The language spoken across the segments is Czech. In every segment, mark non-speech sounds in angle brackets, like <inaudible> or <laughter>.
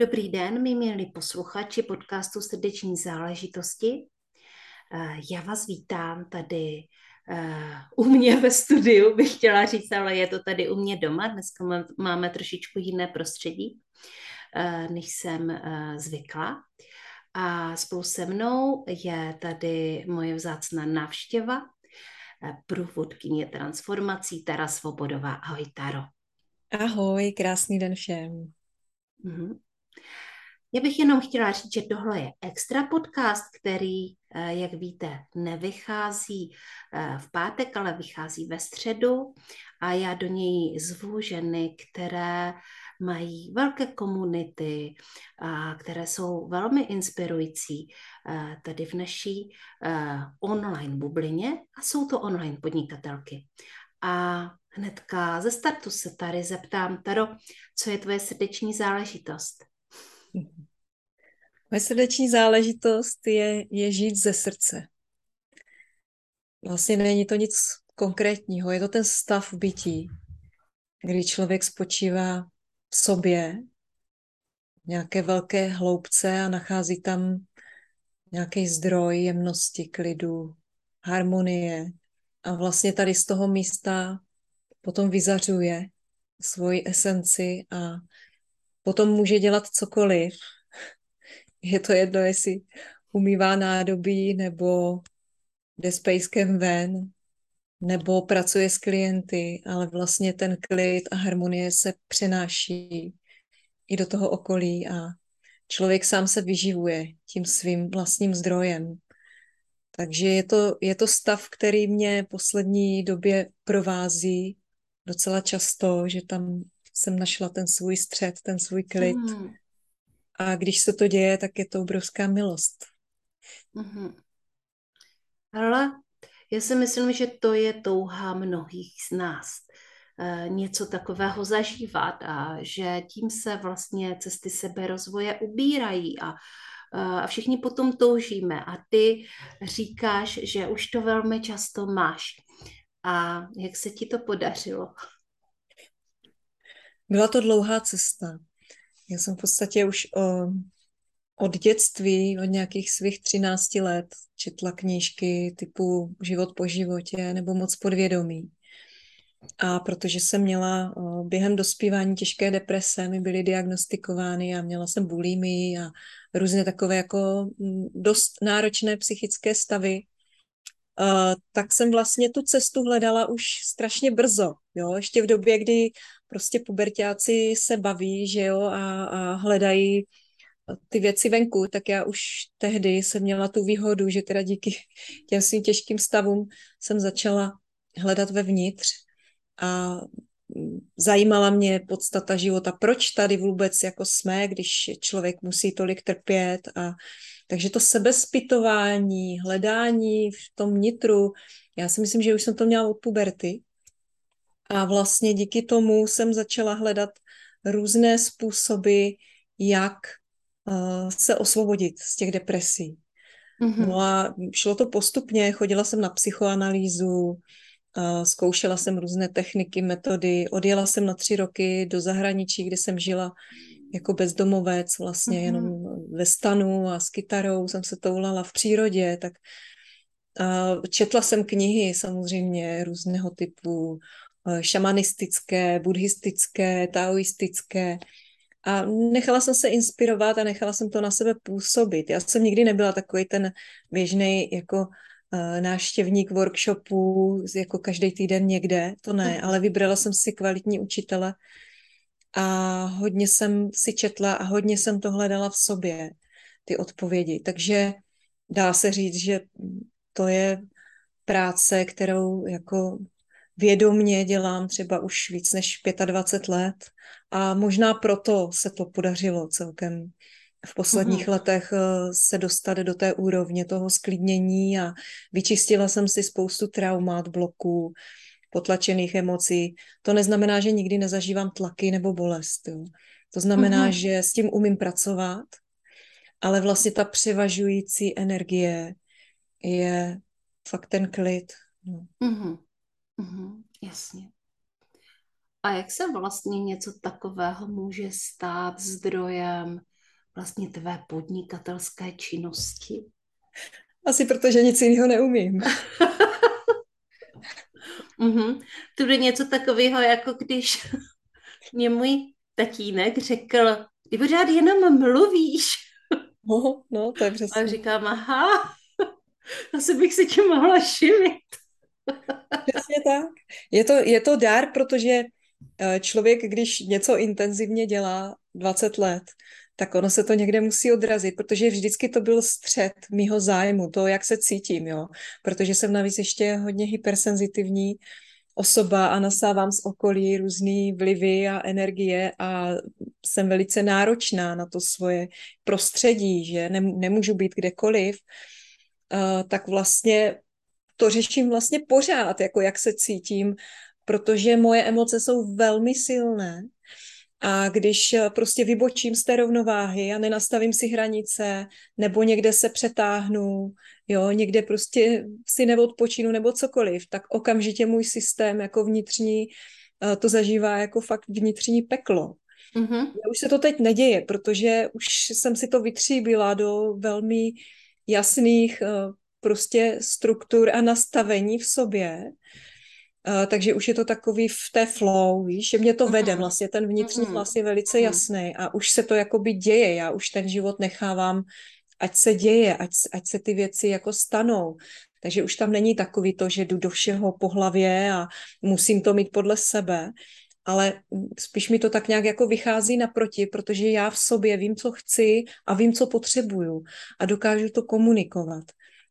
Dobrý den, mý milí posluchači podcastu Srdeční záležitosti. Eh, já vás vítám tady eh, u mě ve studiu, bych chtěla říct, ale je to tady u mě doma. Dneska máme trošičku jiné prostředí, eh, než jsem zvykla. A spolu se mnou je tady moje vzácná návštěva, průvodkyně transformací Tara Svobodová. Ahoj, Taro. Ahoj, krásný den všem. Mm-hmm. Já bych jenom chtěla říct, že tohle je extra podcast, který, eh, jak víte, nevychází eh, v pátek, ale vychází ve středu a já do něj zvu ženy, které mají velké komunity, které jsou velmi inspirující eh, tady v naší online bublině a jsou to online podnikatelky. A hnedka ze startu se tady zeptám, Taro, co je tvoje srdeční záležitost? Moje srdeční záležitost je, je žít ze srdce. Vlastně není to nic konkrétního, je to ten stav bytí, kdy člověk spočívá v sobě, v nějaké velké hloubce a nachází tam nějaký zdroj jemnosti, klidu, harmonie. A vlastně tady z toho místa potom vyzařuje svoji esenci a potom může dělat cokoliv. <laughs> Je to jedno, jestli umývá nádobí, nebo jde s pejskem ven, nebo pracuje s klienty, ale vlastně ten klid a harmonie se přenáší i do toho okolí a člověk sám se vyživuje tím svým vlastním zdrojem. Takže je to, je to stav, který mě poslední době provází docela často, že tam jsem našla ten svůj střed, ten svůj klid. Mm. A když se to děje, tak je to obrovská milost. Mm-hmm. Ale já si myslím, že to je touha mnohých z nás e, něco takového zažívat a že tím se vlastně cesty seberozvoje ubírají a, e, a všichni potom toužíme a ty říkáš, že už to velmi často máš. A jak se ti to podařilo? Byla to dlouhá cesta. Já jsem v podstatě už o, od dětství, od nějakých svých 13 let četla knížky typu Život po životě nebo Moc podvědomí. A protože jsem měla o, během dospívání těžké deprese, mi byly diagnostikovány a měla jsem bulimii a různé takové jako dost náročné psychické stavy, Uh, tak jsem vlastně tu cestu hledala už strašně brzo, jo, ještě v době, kdy prostě pubertáci se baví, že jo, a, a hledají ty věci venku, tak já už tehdy jsem měla tu výhodu, že teda díky <laughs> těm svým těžkým stavům jsem začala hledat vevnitř a zajímala mě podstata života, proč tady vůbec jako jsme, když člověk musí tolik trpět a takže to sebespytování, hledání v tom nitru, já si myslím, že už jsem to měla od puberty a vlastně díky tomu jsem začala hledat různé způsoby, jak uh, se osvobodit z těch depresí. Mm-hmm. No a šlo to postupně, chodila jsem na psychoanalýzu, uh, zkoušela jsem různé techniky, metody, odjela jsem na tři roky do zahraničí, kde jsem žila jako bezdomovec vlastně mm-hmm. jenom ve stanu a s kytarou jsem se toulala v přírodě, tak a četla jsem knihy samozřejmě různého typu, šamanistické, buddhistické, taoistické a nechala jsem se inspirovat a nechala jsem to na sebe působit. Já jsem nikdy nebyla takový ten běžný jako e, náštěvník workshopů, jako každý týden někde, to ne, mhm. ale vybrala jsem si kvalitní učitele, a hodně jsem si četla a hodně jsem to hledala v sobě, ty odpovědi. Takže dá se říct, že to je práce, kterou jako vědomně dělám třeba už víc než 25 let a možná proto se to podařilo celkem v posledních mm-hmm. letech eh, se dostat do té úrovně toho sklidnění a vyčistila jsem si spoustu traumat, bloků, potlačených emocí. To neznamená, že nikdy nezažívám tlaky nebo bolest. Jo. To znamená, mm-hmm. že s tím umím pracovat, ale vlastně ta převažující energie je fakt ten klid. No. Mm-hmm. Mm-hmm. Jasně. A jak se vlastně něco takového může stát zdrojem vlastně tvé podnikatelské činnosti? Asi protože nic jiného neumím. mm-hmm. To je něco takového, jako když <laughs> mě můj tatínek řekl, ty pořád jenom mluvíš. <laughs> No, no, to je přesně. A říkám, aha, <laughs> asi bych se tím mohla šivit. Přesně tak. Je to, je to dar, protože eh, člověk, když něco intenzivně dělá 20 let, tak ono se to někde musí odrazit, protože vždycky to byl střed mýho zájmu, to, jak se cítím, jo. Protože jsem navíc ještě hodně hypersenzitivní osoba a nasávám z okolí různé vlivy a energie a jsem velice náročná na to svoje prostředí, že nemůžu být kdekoliv, uh, tak vlastně to řeším vlastně pořád, jako jak se cítím, protože moje emoce jsou velmi silné a když eh, prostě vybočím z té rovnováhy a nenastavím si hranice, nebo někde se přetáhnu, jo, někde prostě si neodpočinu nebo cokoliv, tak okamžitě můj systém jako vnitřní eh, to zažívá jako fakt vnitřní peklo. Mm-hmm. Už se to teď neděje, protože už jsem si to vytříbila do velmi jasných eh, prostě struktur a nastavení v sobě, Uh, takže už je to takový v té flow, víš, že mě to vede, mhm. vlastně ten vnitřní mhm. hlas je velice mhm. jasný a už se to jakoby děje, já už ten život nechávám, ať se děje, ať, ať se ty věci jako stanou. Takže už tam není takový to, že jdu do všeho po hlavě a musím to mít podle sebe, ale spíš mi to tak nějak jako vychází naproti, protože já v sobě vím, co chci a vím, co potřebuju a dokážu to komunikovat.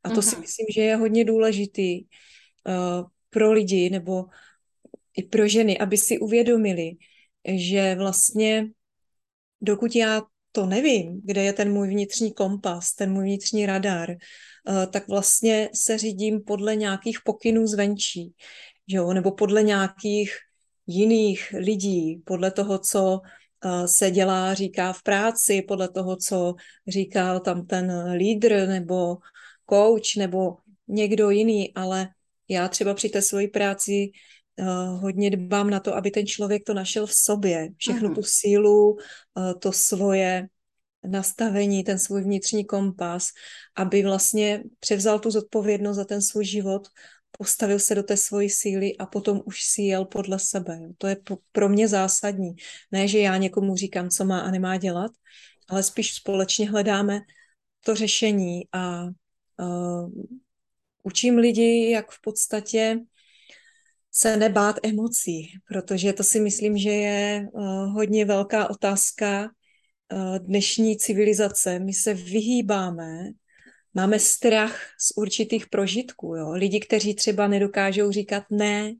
A to uh-huh. si myslím, že je hodně důležitý, uh, pro lidi nebo i pro ženy, aby si uvědomili, že vlastně dokud já to nevím, kde je ten můj vnitřní kompas, ten můj vnitřní radar, eh, tak vlastně se řídím podle nějakých pokynů zvenčí, jo? nebo podle nějakých jiných lidí, podle toho, co eh, se dělá, říká v práci, podle toho, co říkal tam ten lídr nebo coach nebo někdo jiný, ale já třeba při té své práci uh, hodně dbám na to, aby ten člověk to našel v sobě. Všechnu mm. tu sílu, uh, to svoje nastavení, ten svůj vnitřní kompas, aby vlastně převzal tu zodpovědnost za ten svůj život, postavil se do té svojí síly a potom už si jel podle sebe. To je pro mě zásadní. Ne, že já někomu říkám, co má a nemá dělat, ale spíš společně hledáme to řešení a uh, učím lidi, jak v podstatě se nebát emocí, protože to si myslím, že je uh, hodně velká otázka uh, dnešní civilizace. My se vyhýbáme, máme strach z určitých prožitků. Jo? Lidi, kteří třeba nedokážou říkat ne,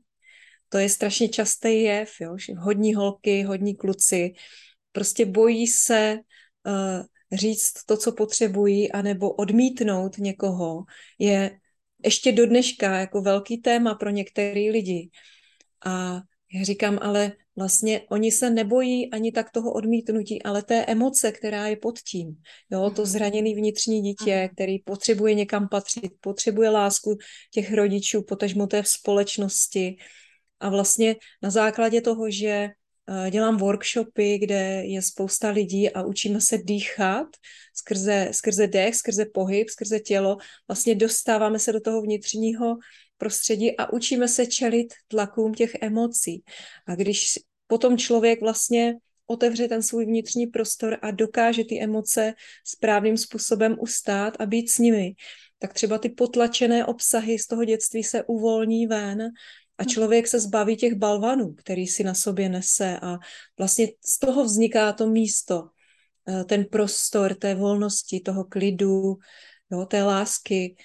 to je strašně častý jev. Jo? Hodní holky, hodní kluci prostě bojí se říct to, co potřebují, anebo odmítnout někoho, je ještě do dneška jako velký téma pro některé lidi. A já říkám, ale vlastně oni se nebojí ani tak toho odmítnutí, ale té emoce, která je pod tím. Jo, to mhm. zraněné vnitřní dítě, mhm. který potřebuje někam patřit, potřebuje lásku těch rodičů, potažmo té v společnosti. A vlastně na základě toho, že dělám workshopy, kde je spousta lidí a učíme se dýchat skrze, skrze dech, skrze pohyb, skrze tělo. Vlastně dostáváme se do toho vnitřního prostředí a učíme se čelit tlakům těch emocí. A když potom člověk vlastně otevře ten svůj vnitřní prostor a dokáže ty emoce správným způsobem ustát a být s nimi, tak třeba ty potlačené obsahy z toho dětství se uvolní ven a hm. člověk se zbaví těch balvanů, který si na sobě nese a vlastně z toho vzniká to místo, eh, ten prostor té volnosti, toho klidu, jo, té lásky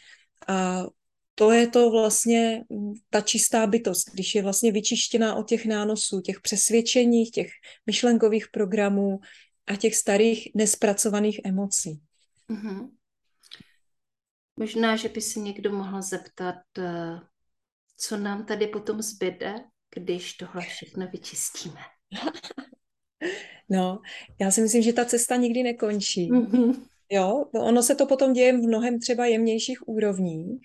a to je to vlastně ta čistá bytost, když je vlastně vyčištěná od těch nánosů, těch přesvědčení, těch myšlenkových programů a těch starých nespracovaných emocí. Mm-hmm. Možná, že by se někdo mohl zeptat, eh, co nám tady potom zbyde, když tohle všechno vyčistíme. <laughs> No, já si myslím, že ta cesta nikdy nekončí. Mm-hmm. Jo, ono se to potom děje v mnohem třeba jemnějších úrovních.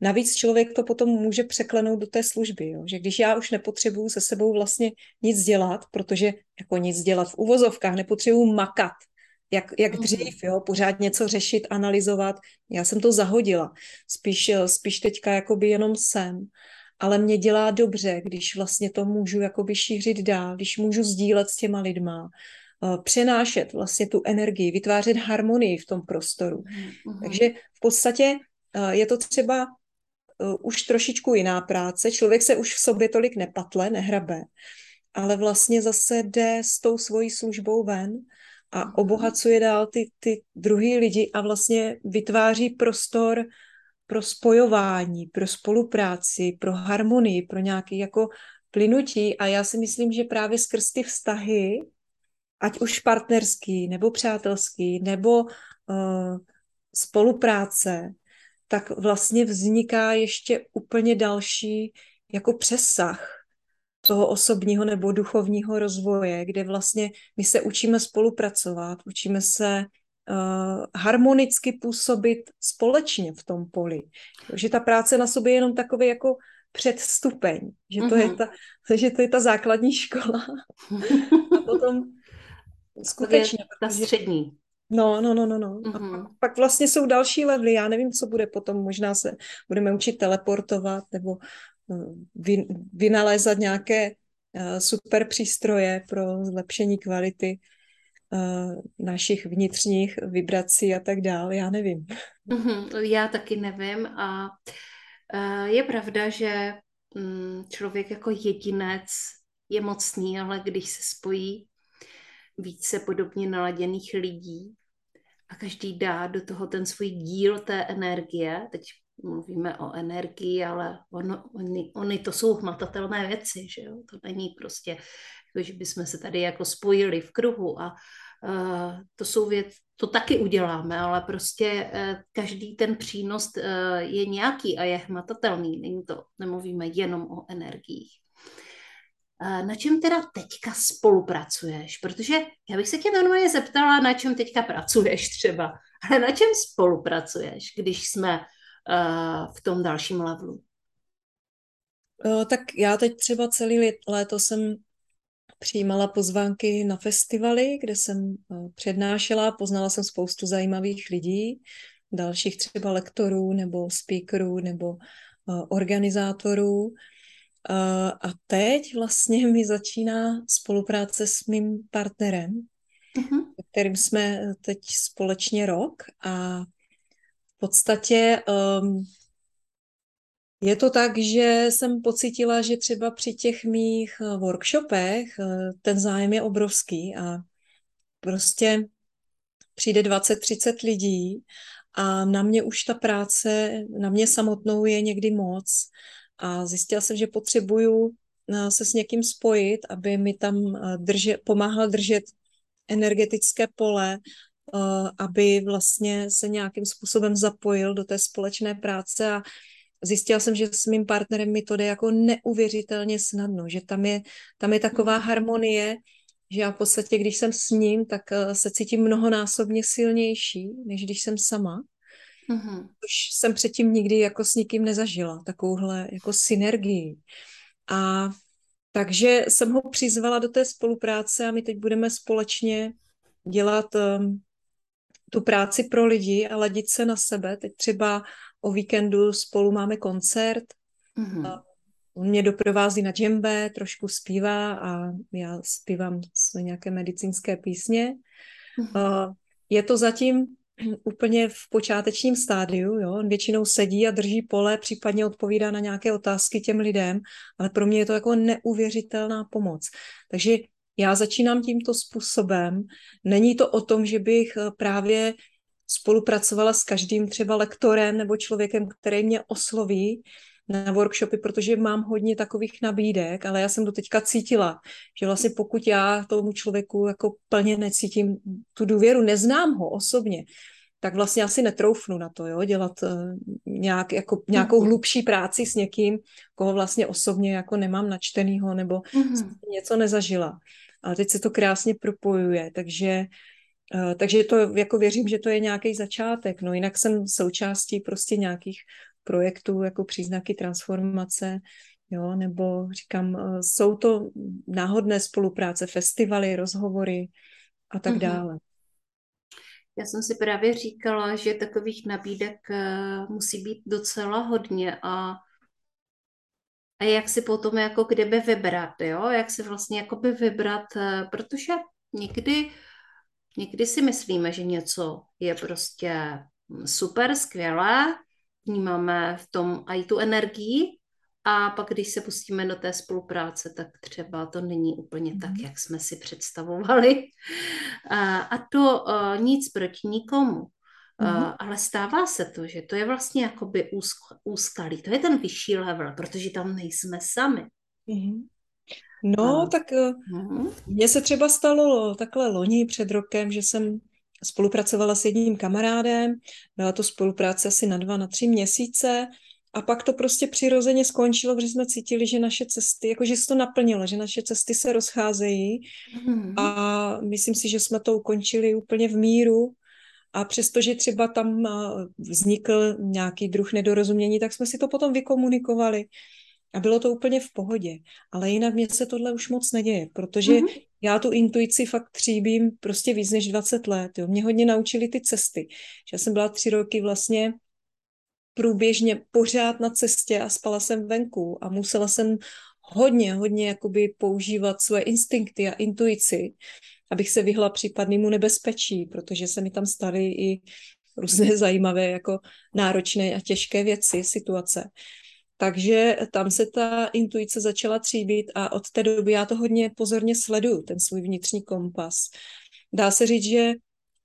Navíc člověk to potom může překlenout do té služby, jo? že když já už nepotřebuju se sebou vlastně nic dělat, protože jako nic dělat v uvozovkách, nepotřebuju makat, jak, jak mhm. dřív, jo, pořád něco řešit, analyzovat. Já jsem to zahodila. Spíš, spíš teďka jakoby jenom jsem. Ale mě dělá dobře, když vlastně to můžu jakoby šířit dál, když můžu sdílet s těma lidma, eh, přenášet vlastně tu energii, vytvářet harmonii v tom prostoru. Mm-hmm. Takže v podstatě eh, je to třeba eh, už trošičku jiná práce. Člověk se už v sobě tolik nepatle, nehrabe, ale vlastně zase jde s tou svojí službou ven a obohacuje dál ty, ty druhý lidi a vlastně vytváří prostor pro spojování, pro spolupráci, pro harmonii, pro nějaký jako plynutí. A já si myslím, že právě skrz ty vztahy, ať už partnerský, nebo přátelský, nebo uh, spolupráce, tak vlastně vzniká ještě úplně další jako přesah toho osobního nebo duchovního rozvoje, kde vlastně my se učíme spolupracovat, učíme se uh, harmonicky působit společně v tom poli. Že ta práce na sobě je jenom takový jako předstupeň, že to, mm-hmm. je mhm. ta, že to je ta základní škola. <laughs> A potom skutečně. Ta střední. No, no, no, no, no. Mm-hmm. A mhm. pak, pak vlastně jsou další levely. Já nevím, co bude potom. Možná se budeme učit teleportovat nebo vy, vynalézat nějaké uh, super přístroje pro zlepšení kvality uh, našich vnitřních vibrací a tak dále. Já nevím. Mm-hmm, já taky nevím a je pravda, že um, člověk jako jedinec je mocný, ale když se spojí více podobně naladěných lidí a každý dá do toho ten svůj díl té energie, teď mluvíme o energii, ale ono, oni, oni to jsou hmatatelné věci, že jo? To není prostě, jako, že bychom se tady jako spojili v kruhu a uh, to jsou věci, to taky uděláme, ale prostě uh, každý ten přínos uh, je nějaký a je hmatatelný, není to, nemluvíme jenom o energiích. Na čem teda teďka spolupracuješ? Protože já bych se tě normálně zeptala, na čem teďka pracuješ třeba, ale na čem spolupracuješ, když jsme v tom dalším levelu? Tak já teď třeba celý léto jsem přijímala pozvánky na festivaly, kde jsem přednášela, poznala jsem spoustu zajímavých lidí, dalších třeba lektorů nebo speakerů nebo organizátorů. A teď vlastně mi začíná spolupráce s mým partnerem, uh-huh. kterým jsme teď společně rok a podstatě um, je to tak, že jsem pocitila, že třeba při těch mých eh, workshopech eh, ten zájem je obrovský a prostě přijde 20-30 lidí a na mě už ta práce, na mě samotnou je někdy moc a zjistila jsem, že potřebuju eh, se s někým spojit, aby mi tam drže, pomáhal držet energetické pole aby vlastně se nějakým způsobem zapojil do té společné práce a zjistila jsem, že s mým partnerem mi to jde jako neuvěřitelně snadno, že tam je, tam je taková mhm. harmonie, že já v podstatě, když jsem s ním, tak eh, se cítím mnohonásobně silnější, než když jsem sama. Mm-hmm. Už jsem předtím nikdy jako s nikým nezažila takovouhle jako synergii. A takže jsem ho přizvala do té spolupráce a my teď budeme společně dělat um, tu práci pro lidi a ladit se na sebe. Teď třeba o víkendu spolu máme koncert. Mm-hmm. On mě doprovází na džembe, trošku zpívá a já zpívám své nějaké medicínské písně. Mm-hmm. Je to zatím úplně v počátečním stádiu. Jo? On většinou sedí a drží pole, případně odpovídá na nějaké otázky těm lidem, ale pro mě je to jako neuvěřitelná pomoc. Takže já začínám tímto způsobem. Není to o tom, že bych eh, právě spolupracovala s každým třeba lektorem nebo člověkem, který mě osloví na workshopy, protože mám hodně takových nabídek, ale já jsem to teďka cítila, že vlastně pokud já tomu člověku jako plně necítím tu důvěru, neznám ho osobně, tak vlastně asi netroufnu na to, jo, dělat uh, nějak, jako, nějakou mhm. hlubší práci s někým, koho vlastně osobně jako nemám načtenýho, nebo mm-hmm. něco nezažila. Ale teď se to krásně propojuje, takže uh, takže to jako věřím, že to je nějaký začátek. No jinak jsem součástí prostě nějakých projektů jako příznaky transformace, jo, nebo říkám, uh, jsou to náhodné spolupráce, festivaly, rozhovory a tak mm-hmm. dále. Já jsem si právě říkala, že takových nabídek eh, musí být docela hodně a, a jak si potom jako kdyby vybrat, jo? Jak si vlastně jakoby vybrat, eh, protože někdy, někdy si myslíme, že něco je prostě super, skvělé, vnímáme v tom i tu energii, a pak, když se pustíme do té spolupráce, tak třeba to není úplně tak, mhm. jak jsme si představovali. A, a to nic proti nikomu. Uh, ale stává se to, že to je vlastně jakoby úsk, úskalý. To je ten vyšší level, protože tam nejsme sami. Mm-hmm. No, uh, tak uh, mně se třeba stalo takhle loni před rokem, že jsem spolupracovala s jedním kamarádem. Byla to spolupráce asi na dva, na tři měsíce a pak to prostě přirozeně skončilo, protože jsme cítili, že naše cesty, jakože se to naplnilo, že naše cesty se rozcházejí mm. a myslím si, že jsme to ukončili úplně v míru a přestože třeba tam vznikl nějaký druh nedorozumění, tak jsme si to potom vykomunikovali a bylo to úplně v pohodě. Ale jinak mně se tohle už moc neděje, protože mm. já tu intuici fakt tříbím prostě víc než 20 let. Jo. Mě hodně naučili ty cesty. Že já jsem byla tři roky vlastně průběžně pořád na cestě a spala jsem venku a musela jsem hodně, hodně jakoby používat své instinkty a intuici, abych se vyhla případnému nebezpečí, protože se mi tam staly i různé <laughs> zajímavé, jako náročné a těžké věci, situace. Takže tam se ta intuice začala tříbit a od té doby já to hodně pozorně sleduju, ten svůj vnitřní kompas. Dá se říct, že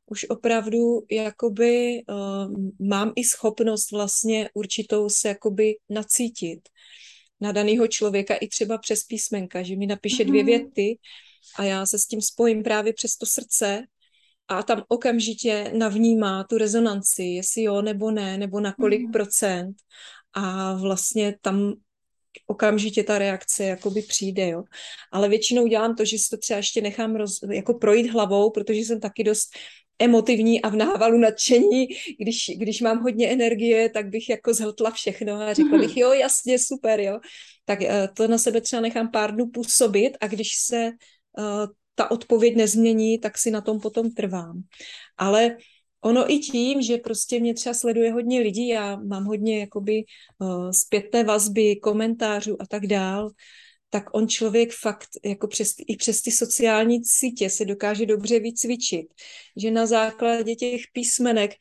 už opravdu jakoby uh, mám i schopnost vlastně určitou se jakoby nacítit na daného člověka i třeba přes písmenka, že mi napíše dvě mhm. věty a já se s tím spojím právě přes to srdce a tam okamžitě navnímá tu rezonanci, jestli jo nebo ne, nebo na kolik mm. procent a vlastně tam okamžitě ta reakce jakoby přijde, jo. Ale většinou dělám to, že si to třeba ještě nechám roz, jako projít hlavou, protože jsem taky dost emotivní a v návalu nadšení, když, když mám hodně energie, tak bych jako zhltla všechno a řekla bych, jo, jasně, super, jo. Tak eh, to na sebe třeba nechám pár dnů působit a když se uh, ta odpověď nezmění, tak si na tom potom trvám. Ale ono i tím, že prostě mě třeba sleduje hodně lidí, já mám hodně jakoby uh, zpětné vazby, komentářů a tak dál, tak on člověk fakt jako přes, i přes ty sociální sítě se dokáže dobře vycvičit, že na základě těch písmenek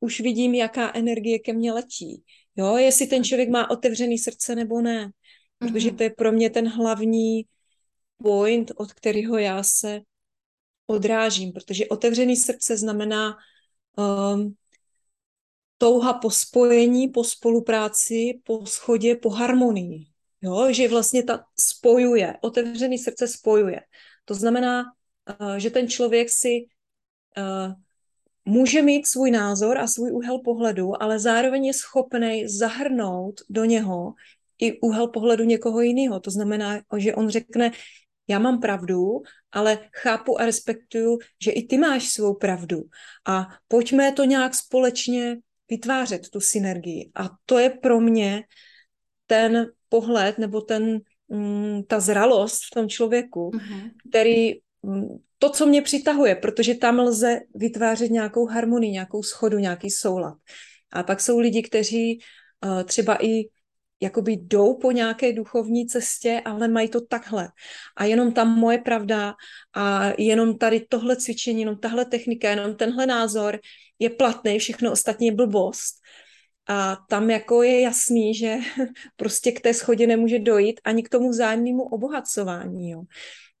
už vidím, jaká energie ke mně letí. Jo, jestli ten člověk má otevřený srdce nebo ne. Protože mhm. to je pro mě ten hlavní point, od kterého já se odrážím, protože otevřený srdce znamená um, touha po spojení, po spolupráci, po schodě, po harmonii. Jo, že vlastně ta spojuje, otevřený srdce spojuje. To znamená, uh, že ten člověk si uh, může mít svůj názor a svůj úhel pohledu, ale zároveň je schopný zahrnout do něho i úhel pohledu někoho jiného. To znamená, že on řekne, já mám pravdu, ale chápu a respektuju, že i ty máš svou pravdu. A pojďme to nějak společně vytvářet, tu synergii. A to je pro mě ten pohled nebo ten, mm, ta zralost v tom člověku, uh-huh. který mm, to, co mě přitahuje, protože tam lze vytvářet nějakou harmonii, nějakou schodu, nějaký soulad. A pak jsou lidi, kteří uh, třeba i jakoby jdou po nějaké duchovní cestě, ale mají to takhle. A jenom tam moje pravda a jenom tady tohle cvičení, jenom tahle technika, jenom tenhle názor je platný, všechno ostatní je blbost. A tam jako je jasný, že <laughs> prostě k té schodě nemůže dojít ani k tomu vzájemnému obohacování. Jo.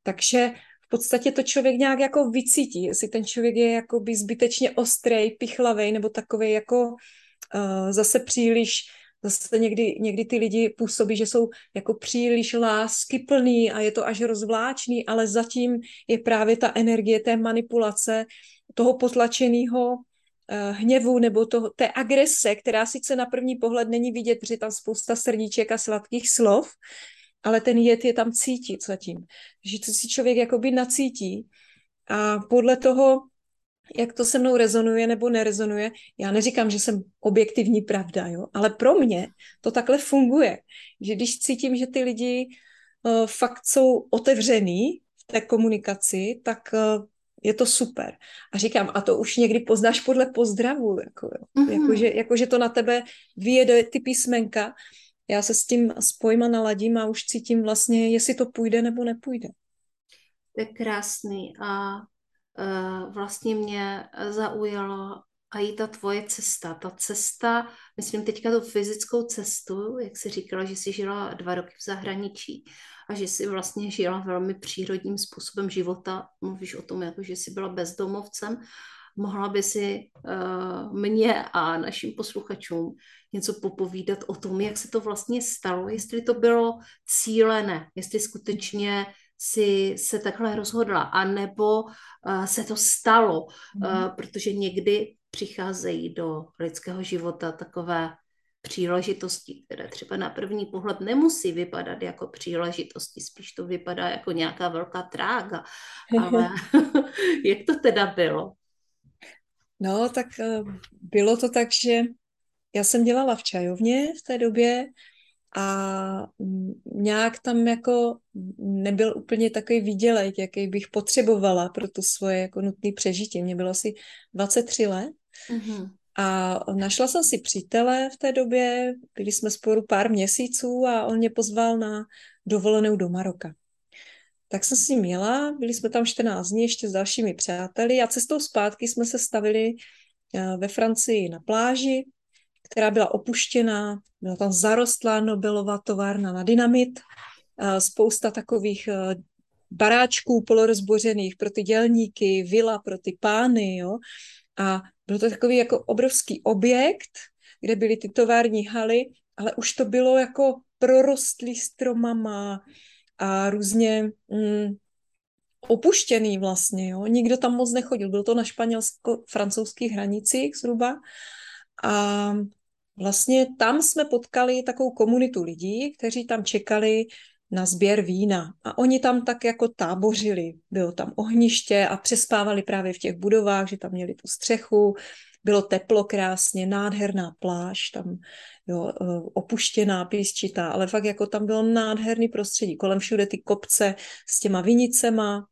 Takže v podstatě to člověk nějak jako vycítí, jestli ten člověk je jakoby zbytečně ostrý, pichlavý nebo takový jako uh, zase příliš zase někdy, někdy ty lidi působí, že jsou jako příliš láskyplný a je to až rozvláčný, ale zatím je právě ta energie té manipulace, toho potlačeného hněvu nebo toho, té agrese, která sice na první pohled není vidět, protože tam spousta srdíček a sladkých slov, ale ten jed je tam cítit zatím. Že to si člověk jakoby nacítí a podle toho jak to se mnou rezonuje nebo nerezonuje. Já neříkám, že jsem objektivní pravda, jo? ale pro mě to takhle funguje, že když cítím, že ty lidi uh, fakt jsou otevřený v té komunikaci, tak uh, je to super. A říkám, a to už někdy poznáš podle pozdravu, jako? Mm-hmm. jako, že, jako že to na tebe vyjede ty písmenka, já se s tím spojím a naladím a už cítím vlastně, jestli to půjde nebo nepůjde. To je krásný a Eh, vlastně mě zaujalo a i ta tvoje cesta. Ta cesta, myslím teďka tu fyzickou cestu, jak jsi říkala, že jsi žila dva roky v zahraničí a že jsi vlastně žila velmi přírodním způsobem života. Mluvíš o tom, jako že jsi byla bezdomovcem. Mohla by si uh, mě a našim posluchačům něco popovídat o tom, jak se to vlastně stalo, jestli to bylo cílené, jestli skutečně si se takhle rozhodla, anebo uh, se to stalo, mm. uh, protože někdy přicházejí do lidského života takové příležitosti, které třeba na první pohled nemusí vypadat jako příležitosti, spíš to vypadá jako nějaká velká trága. Ale <laughs> jak to teda bylo? No, tak uh, bylo to tak, že já jsem dělala v čajovně v té době a nějak tam jako nebyl úplně takový výdělek, jaký bych potřebovala pro to svoje jako nutné přežití. Mě bylo asi 23 let mm-hmm. a našla jsem si přítele v té době, byli jsme spolu pár měsíců a on mě pozval na dovolenou do Maroka. Tak jsem s ním jela, byli jsme tam 14 dní ještě s dalšími přáteli a cestou zpátky jsme se stavili eh, ve Francii na pláži která byla opuštěná, byla tam zarostlá Nobelova továrna na dynamit, spousta takových e, baráčků polorozbořených pro ty dělníky, vila pro ty pány, jo. A byl to takový jako obrovský objekt, kde byly ty tovární haly, ale už to bylo jako prorostlý stromama a různě mm, opuštěný vlastně, jo. Nikdo tam moc nechodil, byl to na španělsko-francouzských hranicích zhruba a vlastně tam jsme potkali takovou komunitu lidí, kteří tam čekali na sběr vína. A oni tam tak jako tábořili. Bylo tam ohniště a přespávali právě v těch budovách, že tam měli tu střechu, bylo teplo krásně, nádherná pláž, tam jo, e, opuštěná, písčitá, ale fakt jako tam bylo nádherný prostředí, kolem všude ty kopce s těma vinicema,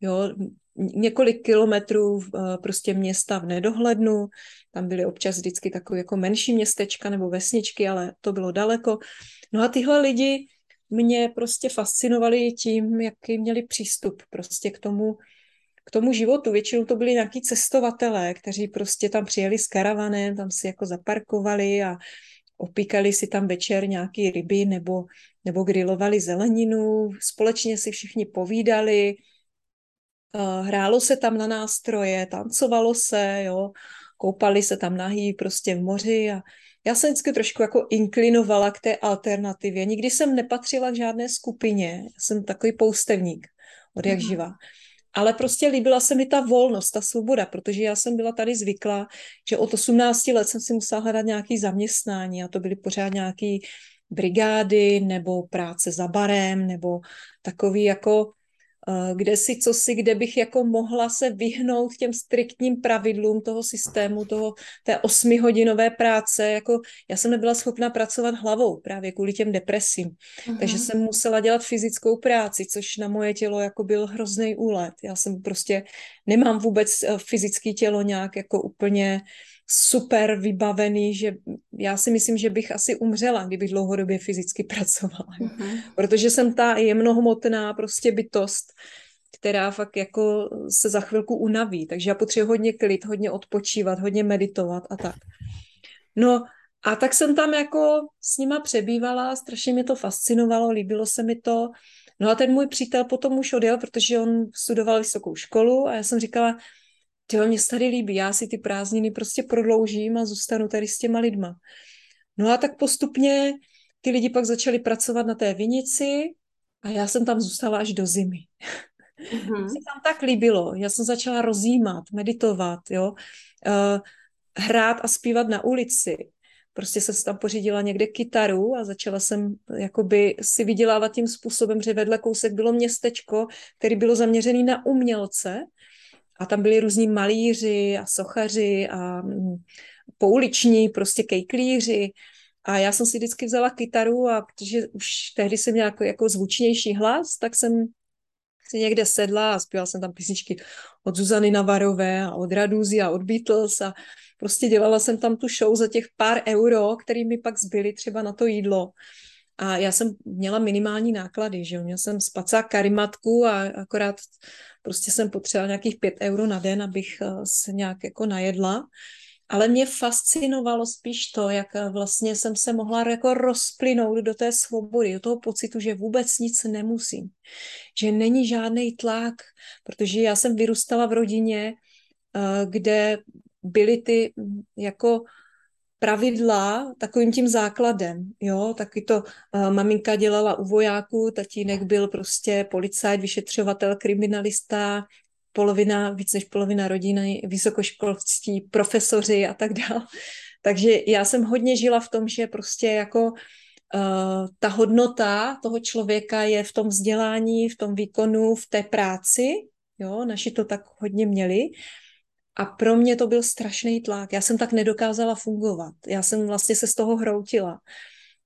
jo, několik kilometrů eh, prostě města v nedohlednu, tam byly občas vždycky takové jako menší městečka nebo vesničky, ale to bylo daleko. No a tyhle lidi mě prostě fascinovali tím, jaký měli přístup prostě k tomu, k tomu životu. Většinou to byli nějaký cestovatelé, kteří prostě tam přijeli s karavanem, tam si jako zaparkovali a opíkali si tam večer nějaký ryby nebo, nebo grilovali zeleninu, společně si všichni povídali, Eh, hrálo se tam na nástroje, tancovalo se, jo, koupali se tam nahý prostě v moři a já jsem vždycky trošku jako inklinovala k té alternativě. Nikdy jsem nepatřila k žádné skupině, já jsem takový poustevník od jak mhm. živa. Ale prostě líbila se mi ta volnost, ta svoboda, protože já jsem byla tady zvyklá, že od 18 let jsem si musela hledat nějaký zaměstnání a to byly pořád nějaký brigády nebo práce za barem nebo takový jako kde si co si, kde bych jako mohla se vyhnout těm striktním pravidlům toho systému, toho, té osmihodinové práce, jako já jsem nebyla schopna pracovat hlavou právě kvůli těm depresím, uh-huh. takže jsem musela dělat fyzickou práci, což na moje tělo jako byl hrozný úlet. Já jsem prostě, nemám vůbec eh, fyzické tělo nějak jako úplně super vybavený, že já si myslím, že bych asi umřela, kdybych dlouhodobě fyzicky pracovala. Mm-hmm. Protože jsem ta jemnohmotná prostě bytost, která fakt jako se za chvilku unaví. Takže já potřebuji hodně klid, hodně odpočívat, hodně meditovat a tak. No a tak jsem tam jako s nima přebývala, strašně mě to fascinovalo, líbilo se mi to No a ten můj přítel potom už odjel, protože on studoval vysokou školu a já jsem říkala, ty mě se tady líbí, já si ty prázdniny prostě prodloužím a zůstanu tady s těma lidma. No a tak postupně ty lidi pak začali pracovat na té vinici a já jsem tam zůstala až do zimy. Mm-hmm. se tam tak líbilo. Já jsem začala rozjímat, meditovat, jo. Uh, hrát a zpívat na ulici. Prostě jsem si tam pořídila někde kytaru a začala jsem jakoby si vydělávat tím způsobem, že vedle kousek bylo městečko, které bylo zaměřené na umělce a tam byli různí malíři a sochaři a mm, pouliční prostě kejklíři a já jsem si vždycky vzala kytaru a protože už tehdy jsem měla jako, jako zvučnější hlas, tak jsem si někde sedla a zpívala jsem tam písničky od Zuzany Navarové a od Radúzy a od Beatles a prostě dělala jsem tam tu show za těch pár euro, který mi pak zbyly třeba na to jídlo. A já jsem měla minimální náklady, že jo, měla jsem spacák karimatku a akorát prostě jsem potřebovala nějakých pět euro na den, abych eh, se nějak jako najedla. Ale mě fascinovalo spíš to, jak eh, vlastně jsem se mohla jako rozplynout do té svobody, do toho pocitu, že vůbec nic nemusím, že není žádný tlak, protože já jsem vyrůstala v rodině, eh, kde byly ty jako pravidla takovým tím základem, jo, taky to uh, maminka dělala u vojáků, tatínek byl prostě policajt, vyšetřovatel, kriminalista, polovina, víc než polovina rodiny, vysokoškolství, profesoři a tak dále. <laughs> Takže já jsem hodně žila v tom, že prostě jako uh, ta hodnota toho člověka je v tom vzdělání, v tom výkonu, v té práci, jo, naši to tak hodně měli. A pro mě to byl strašný tlak. Já jsem tak nedokázala fungovat. Já jsem vlastně se z toho hroutila.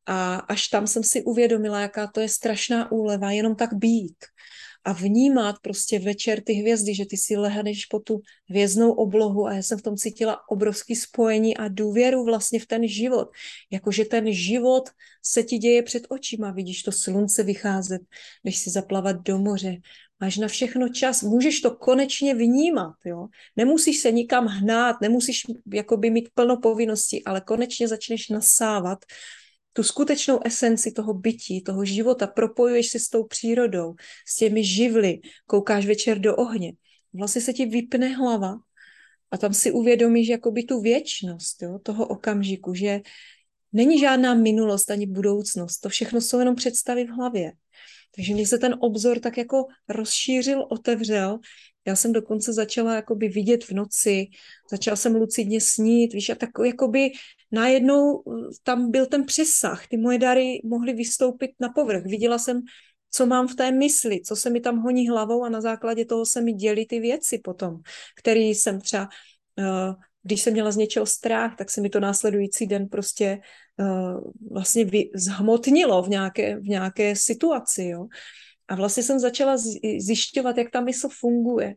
A až tam jsem si uvědomila, jaká to je strašná úleva, jenom tak být a vnímat prostě večer ty hvězdy, že ty si lehneš po tu hvězdnou oblohu a já jsem v tom cítila obrovský spojení a důvěru vlastně v ten život. Jakože ten život se ti děje před očima, vidíš to slunce vycházet, než si zaplavat do moře, máš na všechno čas, můžeš to konečně vnímat, jo. Nemusíš se nikam hnát, nemusíš jakoby mít plno povinností, ale konečně začneš nasávat tu skutečnou esenci toho bytí, toho života, propojuješ si s tou přírodou, s těmi živly, koukáš večer do ohně. Vlastně se ti vypne hlava a tam si uvědomíš jakoby tu věčnost jo, toho okamžiku, že není žádná minulost ani budoucnost, to všechno jsou jenom představy v hlavě. Takže mě se ten obzor tak jako rozšířil, otevřel. Já jsem dokonce začala jakoby vidět v noci, začala jsem lucidně snít, víš, a tak jakoby najednou eh, tam byl ten přesah, ty moje dary mohly vystoupit na povrch. Viděla jsem, co mám v té mysli, co se mi tam honí hlavou a na základě toho se mi dělí ty věci potom, které jsem třeba, uh, když jsem měla z něčeho strach, tak se mi to následující den prostě uh, vlastně zhmotnilo v nějaké, v nějaké situaci, jo. A vlastně jsem začala zjišťovat, jak ta mysl funguje,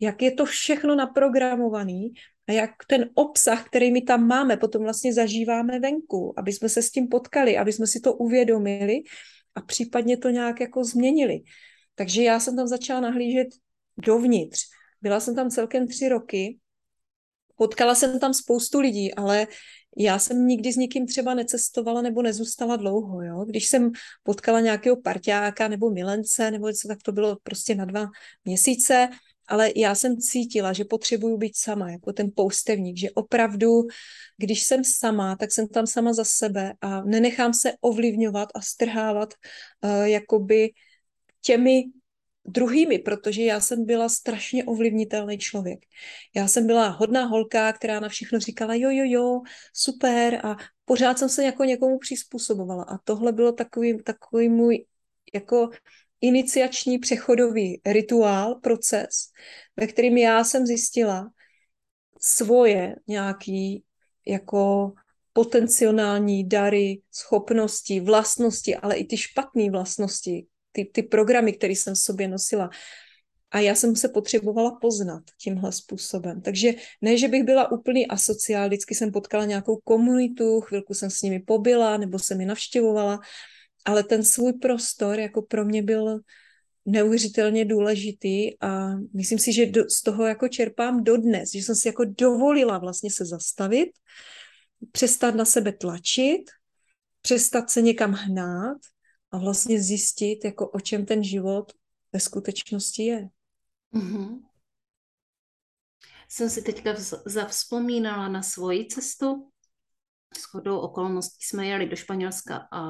jak je to všechno naprogramované a jak ten obsah, který my tam máme, potom vlastně zažíváme venku, aby jsme se s tím potkali, aby jsme si to uvědomili a případně to nějak jako změnili. Takže já jsem tam začala nahlížet dovnitř. Byla jsem tam celkem tři roky, potkala jsem tam spoustu lidí, ale já jsem nikdy s nikým třeba necestovala nebo nezůstala dlouho. Jo? Když jsem potkala nějakého parťáka nebo milence, nebo něco, tak to bylo prostě na dva měsíce ale já jsem cítila, že potřebuju být sama, jako ten poustevník, že opravdu, když jsem sama, tak jsem tam sama za sebe a nenechám se ovlivňovat a strhávat uh, jakoby těmi druhými, protože já jsem byla strašně ovlivnitelný člověk. Já jsem byla hodná holka, která na všechno říkala jo, jo, jo, super a pořád jsem se jako někomu přizpůsobovala a tohle bylo takový, takový můj jako iniciační přechodový rituál, proces, ve kterým já jsem zjistila svoje nějaký jako potenciální dary, schopnosti, vlastnosti, ale i ty špatné vlastnosti, ty, ty programy, které jsem v sobě nosila. A já jsem se potřebovala poznat tímhle způsobem. Takže ne, že bych byla úplný asociál, vždycky jsem potkala nějakou komunitu, chvilku jsem s nimi pobyla, nebo jsem je navštěvovala, ale ten svůj prostor jako pro mě byl neuvěřitelně důležitý a myslím si, že do, z toho jako čerpám dodnes, že jsem si jako dovolila vlastně se zastavit, přestat na sebe tlačit, přestat se někam hnát a vlastně zjistit, jako o čem ten život ve skutečnosti je. Mm-hmm. Jsem si teďka zavzpomínala na svoji cestu. S chodou okolností jsme jeli do Španělska a,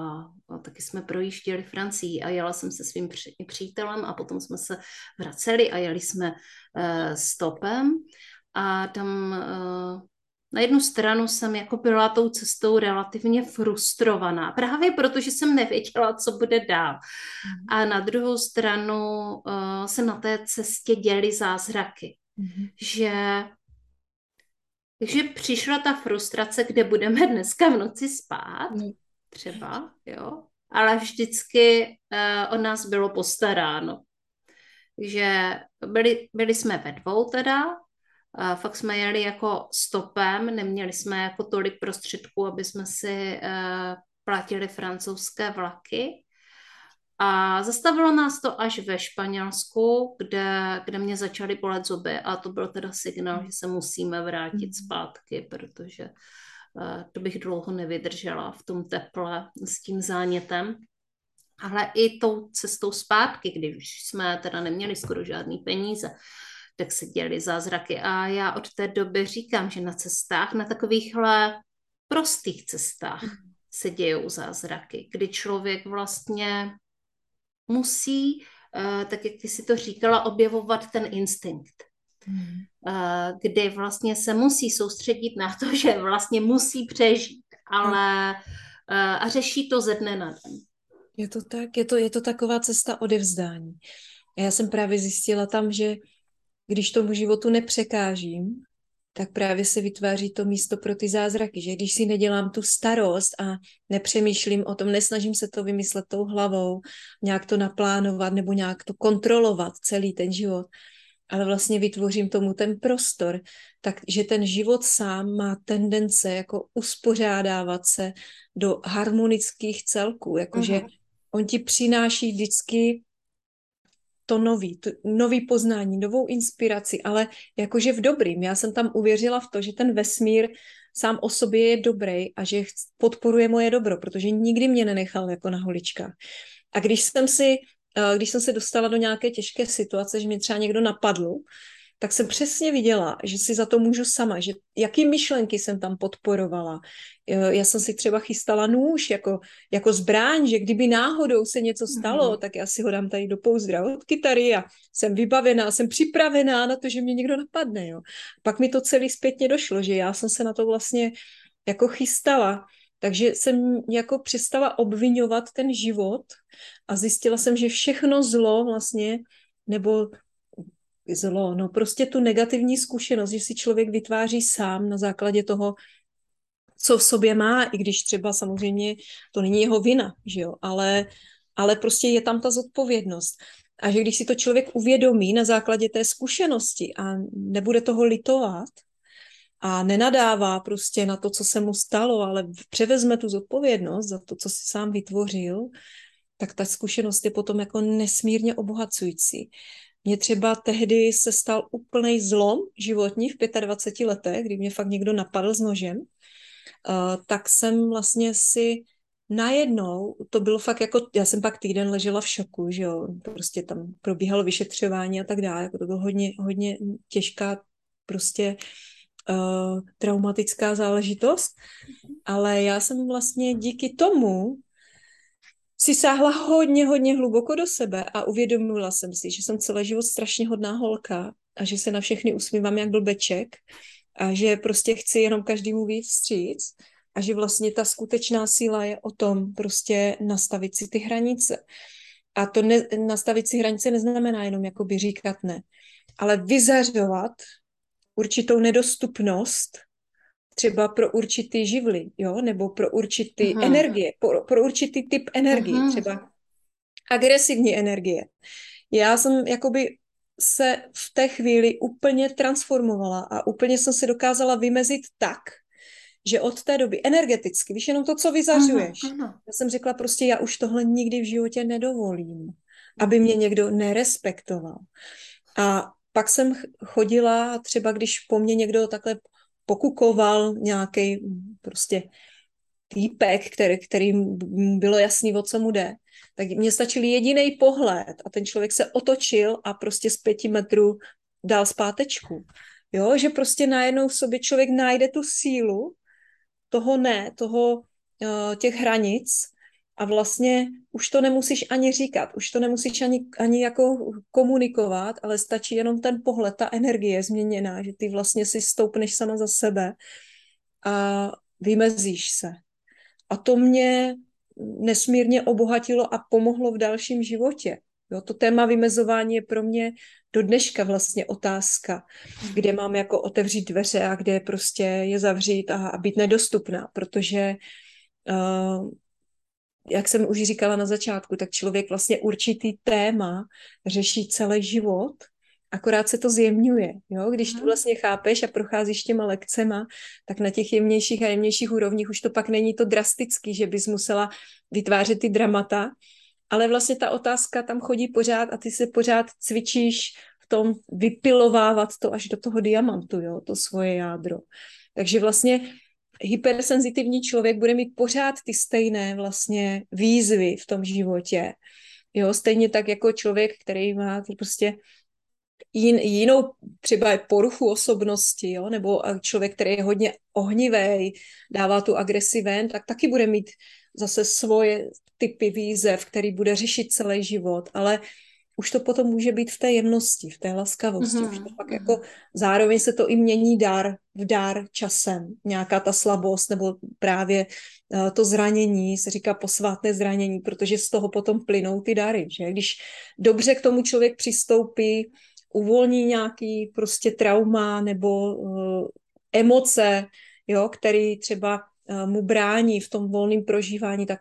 a taky jsme projížděli Francii a jela jsem se svým při, přítelem a potom jsme se vraceli a jeli jsme uh, stopem a tam uh, na jednu stranu jsem jako byla tou cestou relativně frustrovaná, právě protože jsem nevěděla, co bude dál. Mm. A na druhou stranu uh, se na té cestě děly zázraky, mm. že takže přišla ta frustrace, kde budeme dneska v noci spát, mm. třeba, jo, ale vždycky uh, o nás bylo postaráno. Takže byli, byli jsme ve dvou teda, fakt jsme jeli jako stopem, neměli jsme jako tolik prostředků, aby jsme si uh, platili francouzské vlaky. A zastavilo nás to až ve Španělsku, kde, kde mě začaly bolet zuby a to byl teda signál, že se musíme vrátit mhm. zpátky, protože uh, to bych dlouho nevydržela v tom teple s tím zánětem. Ale i tou cestou zpátky, když jsme teda neměli skoro žádný peníze, tak se děly zázraky. A já od té doby říkám, že na cestách, na takovýchhle prostých cestách se dějou zázraky, kdy člověk vlastně musí, eh, tak jak ty si to říkala, objevovat ten instinkt. Hmm. Kdy vlastně se musí soustředit na to, <laughs> že vlastně musí přežít, ale eh, a řeší to ze dne na den. Je to tak, je to, je to taková cesta odevzdání. Já jsem právě zjistila tam, že když tomu životu nepřekážím, tak právě se vytváří to místo pro ty zázraky, že když si nedělám tu starost a nepřemýšlím o tom, nesnažím se to vymyslet tou hlavou, nějak to naplánovat nebo nějak to kontrolovat celý ten život, ale vlastně vytvořím tomu ten prostor, takže ten život sám má tendence jako uspořádávat se do harmonických celků, jakože uh-huh. on ti přináší vždycky to nový, to nový poznání, novou inspiraci, ale jakože v dobrým. Já jsem tam uvěřila v to, že ten vesmír sám o sobě je dobrý a že podporuje moje dobro, protože nikdy mě nenechal jako na holičkách. A když jsem si, eh, když jsem se dostala do nějaké těžké situace, že mě třeba někdo napadl, tak jsem přesně viděla, že si za to můžu sama, že jaký myšlenky jsem tam podporovala. Já jsem si třeba chystala nůž jako, jako zbráň, že kdyby náhodou se něco stalo, mm. tak já si ho dám tady do pouzdra od kytary a jsem vybavená, jsem připravená na to, že mě někdo napadne. Jo. Pak mi to celý zpětně došlo, že já jsem se na to vlastně jako chystala. Takže jsem jako přestala obvinovat ten život a zjistila jsem, že všechno zlo vlastně, nebo zlo. No prostě tu negativní zkušenost, že si člověk vytváří sám na základě toho, co v sobě má, i když třeba samozřejmě to není jeho vina, že jo, ale, ale prostě je tam ta zodpovědnost. A že když si to člověk uvědomí na základě té zkušenosti a nebude toho litovat a nenadává prostě na to, co se mu stalo, ale převezme tu zodpovědnost za to, co si sám vytvořil, tak ta zkušenost je potom jako nesmírně obohacující. Mně třeba tehdy se stal úplný zlom životní v 25 letech, kdy mě fakt někdo napadl s nožem, uh, tak jsem vlastně si najednou, to bylo fakt jako, já jsem pak týden ležela v šoku, že jo, prostě tam probíhalo vyšetřování a tak dále, jako to bylo hodně, hodně těžká prostě uh, traumatická záležitost, ale já jsem vlastně díky tomu si sáhla hodně, hodně hluboko do sebe a uvědomila jsem si, že jsem celý život strašně hodná holka a že se na všechny usmívám jak blbeček a že prostě chci jenom každému víc vstříc a že vlastně ta skutečná síla je o tom prostě nastavit si ty hranice. A to ne, nastavit si hranice neznamená jenom jakoby říkat ne, ale vyzařovat určitou nedostupnost třeba pro určitý živly, jo, nebo pro určitý uh-huh. energie, pro, pro určitý typ energie, uh-huh. třeba agresivní energie. Já jsem jakoby se v té chvíli úplně transformovala a úplně jsem se dokázala vymezit tak, že od té doby energeticky, víš, jenom to, co vyzařuješ. Uh-huh, uh-huh. Já jsem řekla prostě, já už tohle nikdy v životě nedovolím, aby mě někdo nerespektoval. A pak jsem chodila, třeba když po mně někdo takhle pokukoval nějaký prostě týpek, který, který bylo jasný, o co mu jde, tak mě stačil jediný pohled a ten člověk se otočil a prostě z pěti metrů dal zpátečku. Jo, že prostě najednou v sobě člověk najde tu sílu toho ne, toho uh, těch hranic a vlastně už to nemusíš ani říkat, už to nemusíš ani, ani jako komunikovat, ale stačí jenom ten pohled, ta energie změněná, že ty vlastně si stoupneš sama za sebe a vymezíš se. A to mě nesmírně obohatilo a pomohlo v dalším životě. Jo, to téma vymezování je pro mě do dneška vlastně otázka, kde mám jako otevřít dveře a kde prostě je zavřít a, a být nedostupná, protože uh, jak jsem už říkala na začátku, tak člověk vlastně určitý téma řeší celý život, akorát se to zjemňuje. Jo? Když to mhm. vlastně chápeš a procházíš těma lekcema, tak na těch jemnějších a jemnějších úrovních už to pak není to drastický, že bys musela vytvářet ty dramata, ale vlastně ta otázka tam chodí pořád a ty se pořád cvičíš v tom vypilovávat to až do toho diamantu, jo, to svoje jádro. Takže vlastně hypersenzitivní člověk bude mít pořád ty stejné vlastně výzvy v tom životě. Jo, stejně tak jako člověk, který má prostě jin, jinou třeba poruchu osobnosti, jo, nebo člověk, který je hodně ohnivý, dává tu agresi ven, tak taky bude mít zase svoje typy výzev, který bude řešit celý život, ale už to potom může být v té jemnosti, v té laskavosti. Mm-hmm. Už to mhm, pak mm-hmm. jako zároveň se to i mění dar v dar časem. Nějaká ta slabost nebo právě uh, to zranění, se říká posvátné zranění, protože z toho potom plynou ty dary. Že? Když dobře k tomu člověk přistoupí, uvolní nějaký prostě trauma nebo uh, emoce, jo, který třeba uh, mu brání v tom volném prožívání, tak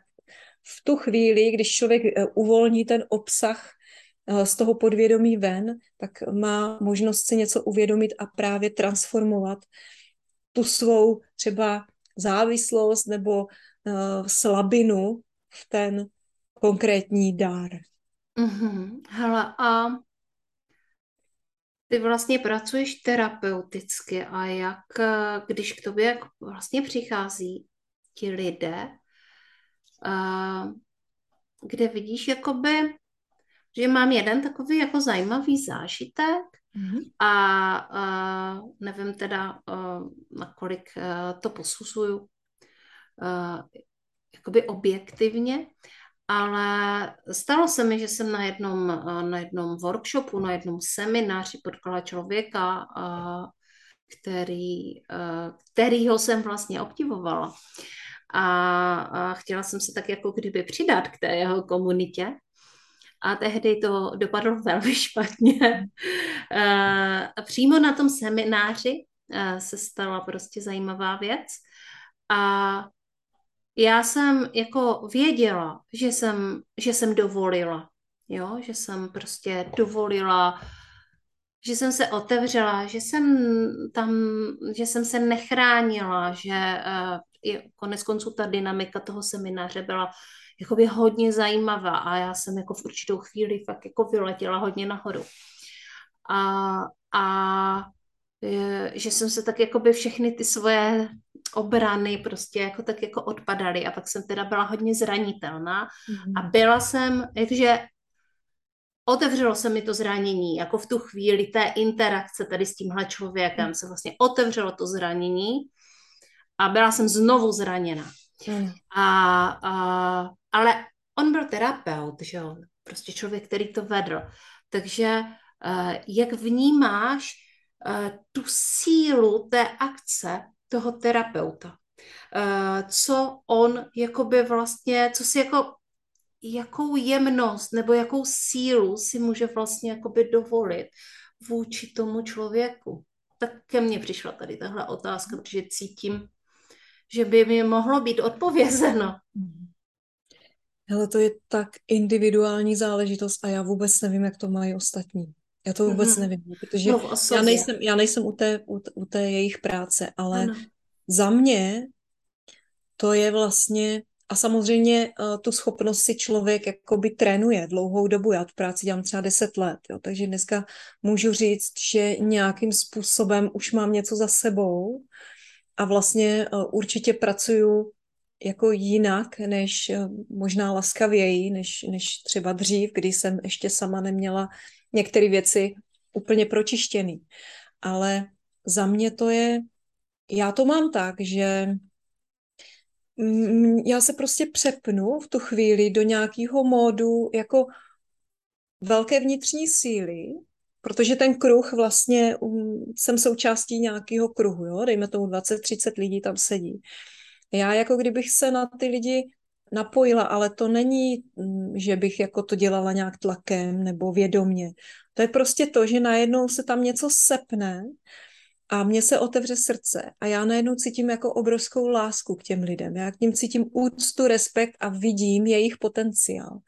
v tu chvíli, když člověk uvolní ten obsah Eh, z toho podvědomí ven, tak má možnost si něco uvědomit a právě transformovat tu svou třeba závislost nebo uh, slabinu v ten konkrétní dár. Mm-hmm. Hele, a ty vlastně pracuješ terapeuticky a jak, eh, když k tobě vlastně přichází ti lidé, kde vidíš jakoby že mám jeden takový jako zajímavý zážitek mm-hmm. a, a nevím teda, uh, nakolik uh, to posuzuju uh, jakoby objektivně, ale stalo se mi, že jsem na jednom, na jednom workshopu, na jednom semináři potkala člověka, který, kterýho jsem vlastně obdivovala. A, chtěla jsem se tak jako kdyby přidat k té jeho komunitě a tehdy to dopadlo <laughs> velmi špatně. Eh, a přímo na tom semináři eh, se stala prostě zajímavá věc a já jsem jako věděla, že jsem, že jsem dovolila, jo, že jsem prostě dovolila, že jsem se otevřela, že jsem tam, že jsem se nechránila, že uh, konec konců ta dynamika toho semináře byla jakoby hodně zajímavá a já jsem jako v určitou chvíli fakt jako vyletěla hodně nahoru. A, a že jsem se tak jakoby všechny ty svoje obrany prostě jako tak jako odpadaly a pak jsem teda byla hodně zranitelná mm-hmm. a byla jsem, jakože otevřelo se mi to zranění, jako v tu chvíli té interakce tady s tímhle člověkem se vlastně otevřelo to zranění a byla jsem znovu zraněna. Mm. A, a ale on byl terapeut, že jo, prostě člověk, který to vedl. Takže uh, jak vnímáš uh, tu sílu té akce toho terapeuta? Uh, co on jakoby vlastně, co si jako jakou jemnost nebo jakou sílu si může vlastně jakoby dovolit vůči tomu člověku. Tak ke mně přišla tady tahle otázka, protože cítím, že by mi mohlo být <laughs> odpovězeno. Mm-hmm. Hele, to je tak individuální záležitost a já vůbec nevím, jak to mají ostatní. Já to vůbec mm-hmm. nevím, protože no, já nejsem, já nejsem u té, u, u té jejich práce, ale ano. za mě to je vlastně, a samozřejmě uh, tu schopnost si člověk jakoby trénuje dlouhou dobu. Já tu práci dělám třeba 10 let, jo, takže dneska můžu říct, že nějakým způsobem už mám něco za sebou a vlastně uh, určitě pracuju jako jinak, než eh, možná laskavěji, než, než třeba dřív, kdy jsem ještě sama neměla některé věci úplně pročištěný. Ale za mě to je, já to mám tak, že já se prostě přepnu v tu chvíli do nějakého módu jako velké vnitřní síly, protože ten kruh vlastně, um, jsem součástí nějakého kruhu, jo? dejme tomu 20-30 lidí tam sedí. Já jako kdybych se na ty lidi napojila, ale to není, mm, že bych jako to dělala nějak tlakem nebo vědomně. To je prostě to, že najednou se tam něco sepne a mně se otevře srdce a já najednou cítím jako obrovskou lásku k těm lidem. Já k ním cítím úctu, respekt a vidím jejich potenciál.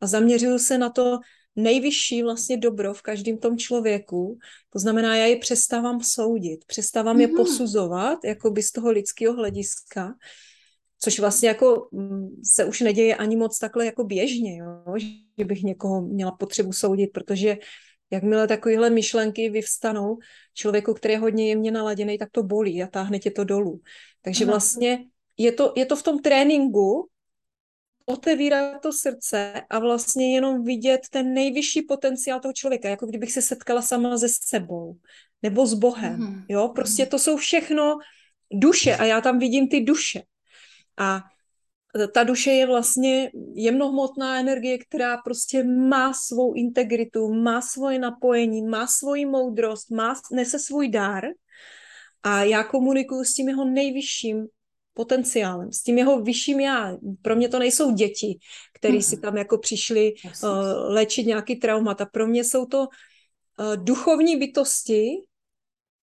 A zaměřuju se na to nejvyšší vlastně dobro v každém tom člověku. To znamená, já je přestávám soudit, přestávám mm-hmm. je mhm. posuzovat jako by z toho lidského hlediska, což vlastně jako mm, se už neděje ani moc takhle jako běžně, jo? že bych někoho měla potřebu soudit, protože jakmile takovéhle myšlenky vyvstanou člověku, který je hodně jemně naladěný, tak to bolí a táhne tě to dolů. Takže vlastně je to, je to v tom tréninku otevírat to srdce a vlastně jenom vidět ten nejvyšší potenciál toho člověka, jako kdybych se setkala sama se sebou nebo s Bohem. Mm. Jo, prostě to jsou všechno duše a já tam vidím ty duše. A ta duše je vlastně jemnohmotná energie, která prostě má svou integritu, má svoje napojení, má svoji moudrost, má, nese svůj dár a já komunikuju s tím jeho nejvyšším potenciálem, s tím jeho vyšším já. Pro mě to nejsou děti, které mm. si tam jako přišli uh, léčit nějaký traumata. Pro mě jsou to uh, duchovní bytosti,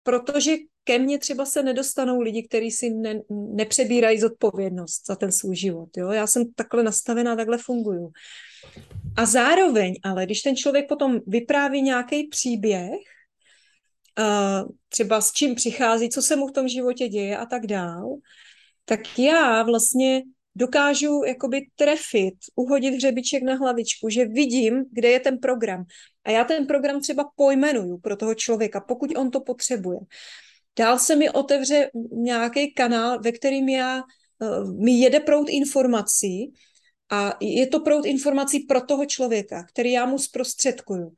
protože ke mně třeba se nedostanou lidi, kteří si ne, nepřebírají zodpovědnost za ten svůj život. Jo? Já jsem takhle nastavená, takhle funguju. A zároveň, ale když ten člověk potom vypráví nějaký příběh, uh, třeba s čím přichází, co se mu v tom životě děje a tak dál, tak já vlastně dokážu jakoby trefit, uhodit hřebiček na hlavičku, že vidím, kde je ten program. A já ten program třeba pojmenuju pro toho člověka, pokud on to potřebuje. Dál se mi otevře nějaký kanál, ve kterým já, uh, mi jede proud informací a je to proud informací pro toho člověka, který já mu zprostředkuju.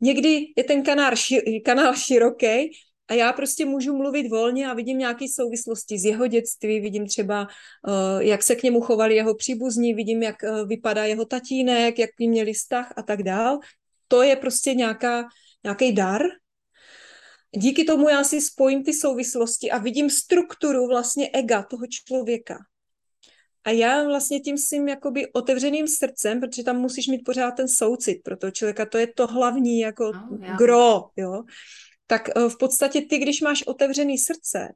Někdy je ten kanál, ši, kanál široký a já prostě můžu mluvit volně a vidím nějaké souvislosti z jeho dětství, vidím třeba, uh, jak se k němu chovali jeho příbuzní, vidím, jak uh, vypadá jeho tatínek, jak měli vztah a tak dál. To je prostě nějaká, nějaký dar, díky tomu já si spojím ty souvislosti a vidím strukturu vlastně ega toho člověka. A já vlastně tím svým jakoby otevřeným srdcem, protože tam musíš mít pořád ten soucit pro toho člověka, to je to hlavní jako no, gro, jo. Tak eh, v podstatě ty, když máš otevřený srdce,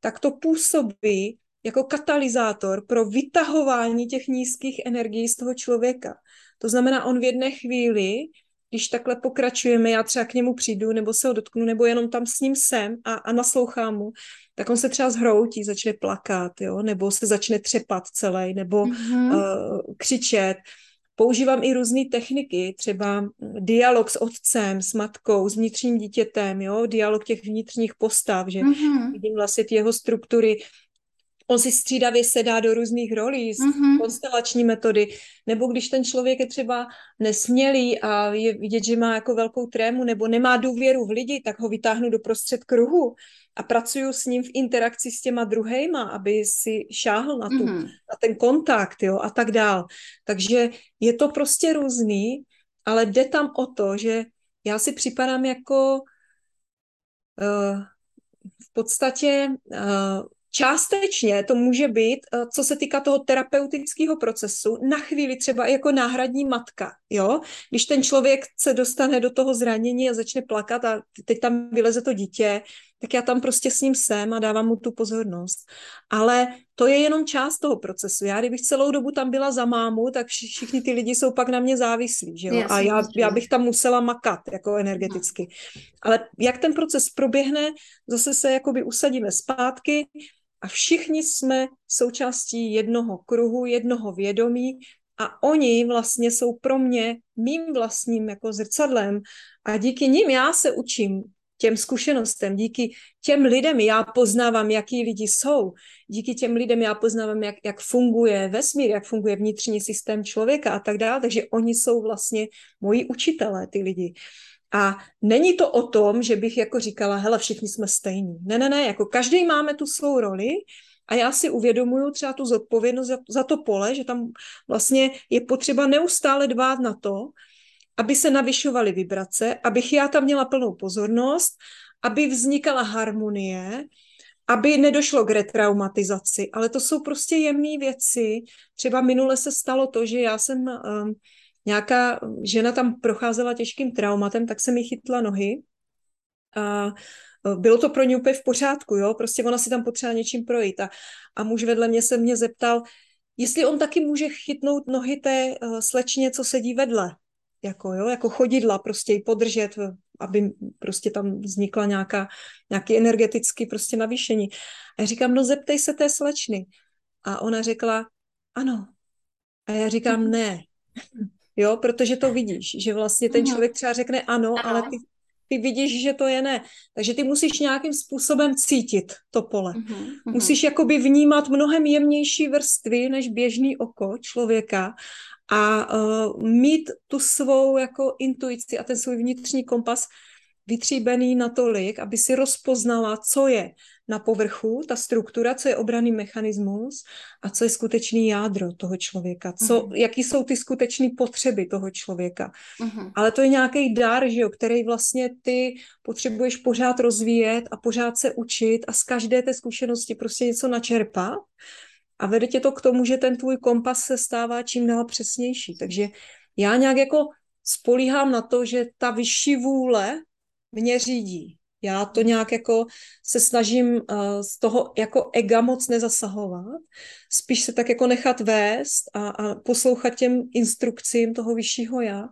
tak to působí jako katalyzátor pro vytahování těch nízkých energií z toho člověka. To znamená, on v jedné chvíli když takhle pokračujeme, já třeba k němu přijdu, nebo se ho dotknu, nebo jenom tam s ním jsem a, a naslouchám mu, tak on se třeba zhroutí, začne plakat, jo, nebo se začne třepat celý, nebo mm-hmm. uh, křičet. Používám i různé techniky, třeba dialog s otcem, s matkou, s vnitřním dítětem, jo, dialog těch vnitřních postav, že mm-hmm. vidím vlastně ty jeho struktury, on si střídavě sedá do různých rolí, mm-hmm. konstelační metody, nebo když ten člověk je třeba nesmělý a je vidět, že má jako velkou trému nebo nemá důvěru v lidi, tak ho vytáhnu do prostřed kruhu a pracuju s ním v interakci s těma druhejma, aby si šáhl na, tu, mm-hmm. na ten kontakt jo, a tak dál. Takže je to prostě různý, ale jde tam o to, že já si připadám jako uh, v podstatě uh, Částečně to může být, eh, co se týká toho terapeutického procesu, na chvíli třeba jako náhradní matka, jo? Když ten člověk se dostane do toho zranění a začne plakat a teď tam vyleze to dítě, tak já tam prostě s ním jsem a dávám mu tu pozornost. Ale to je jenom část toho procesu. Já kdybych celou dobu tam byla za mámu, tak všichni ty lidi jsou pak na mě závislí, že jo? A já, já bych tam musela makat jako energeticky. Ale jak ten proces proběhne, zase se jakoby usadíme zpátky, a všichni jsme součástí jednoho kruhu, jednoho vědomí a oni vlastně jsou pro mě mým vlastním jako zrcadlem. A díky nim já se učím těm zkušenostem, díky těm lidem já poznávám, jaký lidi jsou, díky těm lidem já poznávám, jak, jak funguje vesmír, jak funguje vnitřní systém člověka a tak dále, takže oni jsou vlastně moji učitelé, ty lidi. A není to o tom, že bych jako říkala, hele, všichni jsme stejní. Ne, ne, ne, jako každý máme tu svou roli a já si uvědomuju třeba tu zodpovědnost za, za to pole, že tam vlastně je potřeba neustále dbát na to, aby se navyšovaly vibrace, abych já tam měla plnou pozornost, aby vznikala harmonie, aby nedošlo k retraumatizaci. Ale to jsou prostě jemné věci. Třeba minule se stalo to, že já jsem um, nějaká žena tam procházela těžkým traumatem, tak se mi chytla nohy a e, bylo to pro ní úplně v pořádku, jo, prostě ona si tam potřeba něčím projít a, a muž vedle mě se mě zeptal, jestli on taky může chytnout nohy té uh, slečně, co sedí vedle, jako, jo, jako chodidla, prostě ji podržet, aby prostě tam vznikla nějaká, nějaký energetický prostě navýšení. A já říkám, no zeptej se té slečny. A ona řekla, ano. A já říkám, ne. Jo, protože to vidíš, že vlastně ten člověk třeba řekne ano, ano. ale ty, ty vidíš, že to je ne. Takže ty musíš nějakým způsobem cítit to pole. Uh-huh, uh-huh. Musíš jakoby vnímat mnohem jemnější vrstvy než běžný oko člověka a uh, mít tu svou jako intuici a ten svůj vnitřní kompas vytříbený natolik, aby si rozpoznala, co je na povrchu, ta struktura, co je obraný mechanismus a co je skutečný jádro toho člověka, co, uh-huh. jaký jsou ty skutečné potřeby toho člověka. Uh-huh. Ale to je nějaký dar, že jo, který vlastně ty potřebuješ pořád rozvíjet a pořád se učit a z každé té zkušenosti prostě něco načerpat a vede tě to k tomu, že ten tvůj kompas se stává čím dál přesnější. Takže já nějak jako spolíhám na to, že ta vyšší vůle mě řídí. Já to nějak jako se snažím uh, z toho jako ega moc nezasahovat, spíš se tak jako nechat vést a, a poslouchat těm instrukcím toho vyššího já.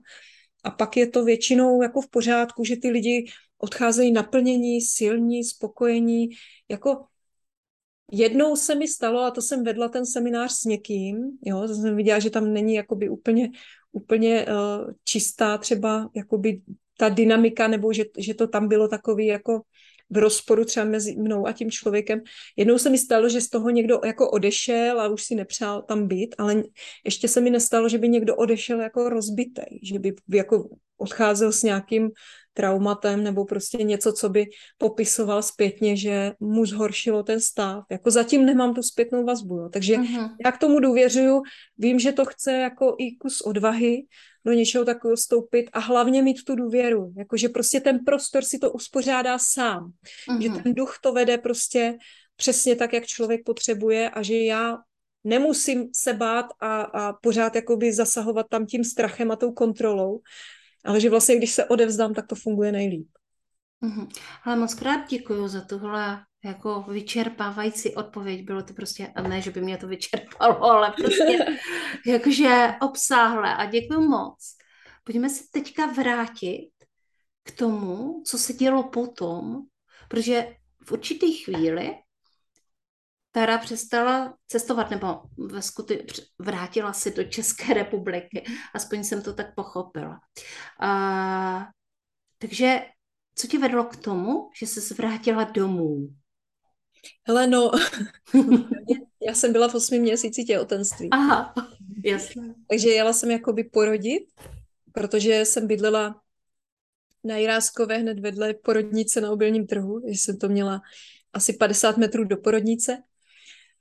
A pak je to většinou jako v pořádku, že ty lidi odcházejí naplnění, silní, spokojení. Jako jednou se mi stalo, a to jsem vedla ten seminář s někým, jo, to jsem viděla, že tam není jakoby úplně, úplně uh, čistá třeba jakoby ta dynamika, nebo že, že to tam bylo takový jako v rozporu třeba mezi mnou a tím člověkem. Jednou se mi stalo, že z toho někdo jako odešel a už si nepřál tam být, ale ještě se mi nestalo, že by někdo odešel jako rozbitej, že by jako odcházel s nějakým traumatem nebo prostě něco, co by popisoval zpětně, že mu zhoršilo ten stav. Jako zatím nemám tu zpětnou vazbu, jo. takže uh-huh. já k tomu důvěřuju, vím, že to chce jako i kus odvahy do něčeho takového stoupit a hlavně mít tu důvěru, jakože prostě ten prostor si to uspořádá sám, uh-huh. že mhm. ten duch to vede prostě přesně tak, jak člověk potřebuje a že já nemusím se bát a, a pořád jakoby zasahovat tam tím strachem a tou kontrolou, ale že vlastně, když se odevzdám, tak to funguje nejlíp. Mm-hmm. Ale moc krát děkuji za tuhle jako vyčerpávající odpověď. Bylo to prostě, ne, že by mě to vyčerpalo, ale prostě <laughs> jakože obsáhle a děkuji moc. Pojďme se teďka vrátit k tomu, co se dělo potom, protože v určitý chvíli Tara přestala cestovat, nebo ve skuty vrátila se do České republiky. Aspoň jsem to tak pochopila. A, takže co tě vedlo k tomu, že se vrátila domů? Hele, no, <laughs> <laughs> já jsem byla v osmi měsíci těhotenství. Aha, jasně. Takže jela jsem jakoby porodit, protože jsem bydlela na Jiráskové hned vedle porodnice na obilním trhu, že jsem to měla asi 50 metrů do porodnice.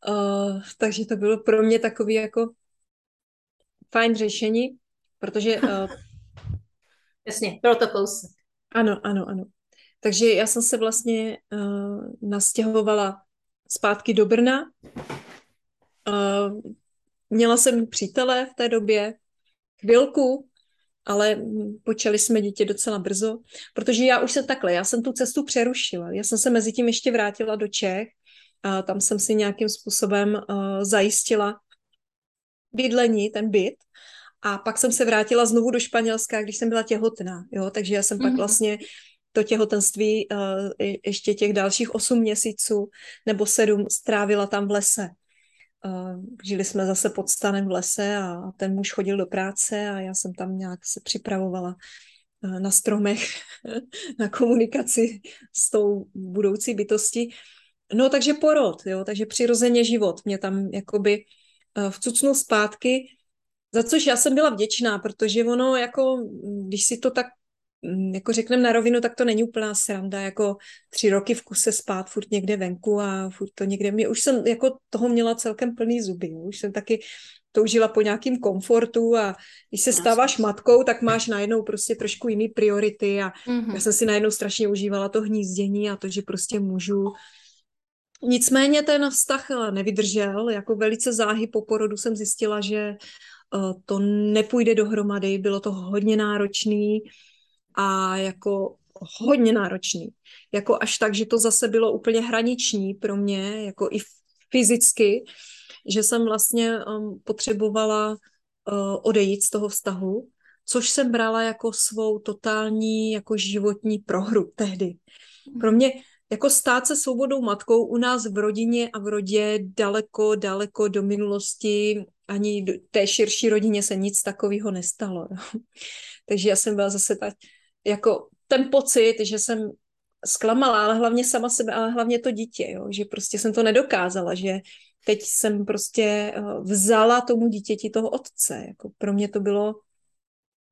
Uh, takže to bylo pro mě takový jako fajn řešení, protože... Uh, <laughs> Jasně, bylo to kousek. Ano, ano, ano. Takže já jsem se vlastně uh, nastěhovala zpátky do Brna. Uh, měla jsem přítele v té době, chvilku, ale počali jsme dítě docela brzo, protože já už jsem takhle, já jsem tu cestu přerušila. Já jsem se mezi tím ještě vrátila do Čech a tam jsem si nějakým způsobem uh, zajistila bydlení, ten byt. A pak jsem se vrátila znovu do Španělska, když jsem byla těhotná. Jo? Takže já jsem mm-hmm. pak mhm. vlastně to těhotenství uh, ještě těch dalších osm měsíců nebo sedm strávila tam v lese. Uh, žili jsme zase pod stanem v lese a ten muž chodil do práce a já jsem tam nějak se připravovala eh, na stromech, <laughs> na komunikaci s tou budoucí bytostí. No takže porod, jo, takže přirozeně život mě tam jakoby eh, vcucnul zpátky, za což já jsem byla vděčná, protože ono jako, když si to tak jako řekneme na rovinu, tak to není úplná sranda, jako tři roky v kuse spát furt někde venku a furt to někde, mě, už jsem jako toho měla celkem plný zuby, jo. už jsem taky toužila po nějakým komfortu a když se stáváš matkou, tak máš najednou prostě trošku jiný priority a mm-hmm. já jsem si najednou strašně užívala to hnízdění a to, že prostě můžu Nicméně ten vztah nevydržel, jako velice záhy po porodu jsem zjistila, že eh, to nepůjde dohromady, bylo to hodně náročný a jako hodně náročný. Jako až tak, že to zase bylo úplně hraniční pro mě, jako i fyzicky, že jsem vlastně um, potřebovala uh, odejít z toho vztahu, což jsem brala jako svou totální jako životní prohru tehdy. Pro mě jako stát se svobodou matkou u nás v rodině a v rodě daleko, daleko do minulosti, ani do té širší rodině se nic takového nestalo. <laughs> Takže já jsem byla zase tak, jako ten pocit, že jsem zklamala, ale hlavně sama sebe, ale hlavně to dítě, jo, že prostě jsem to nedokázala, že teď jsem prostě eh, vzala tomu dítěti toho otce. Jako pro mě to bylo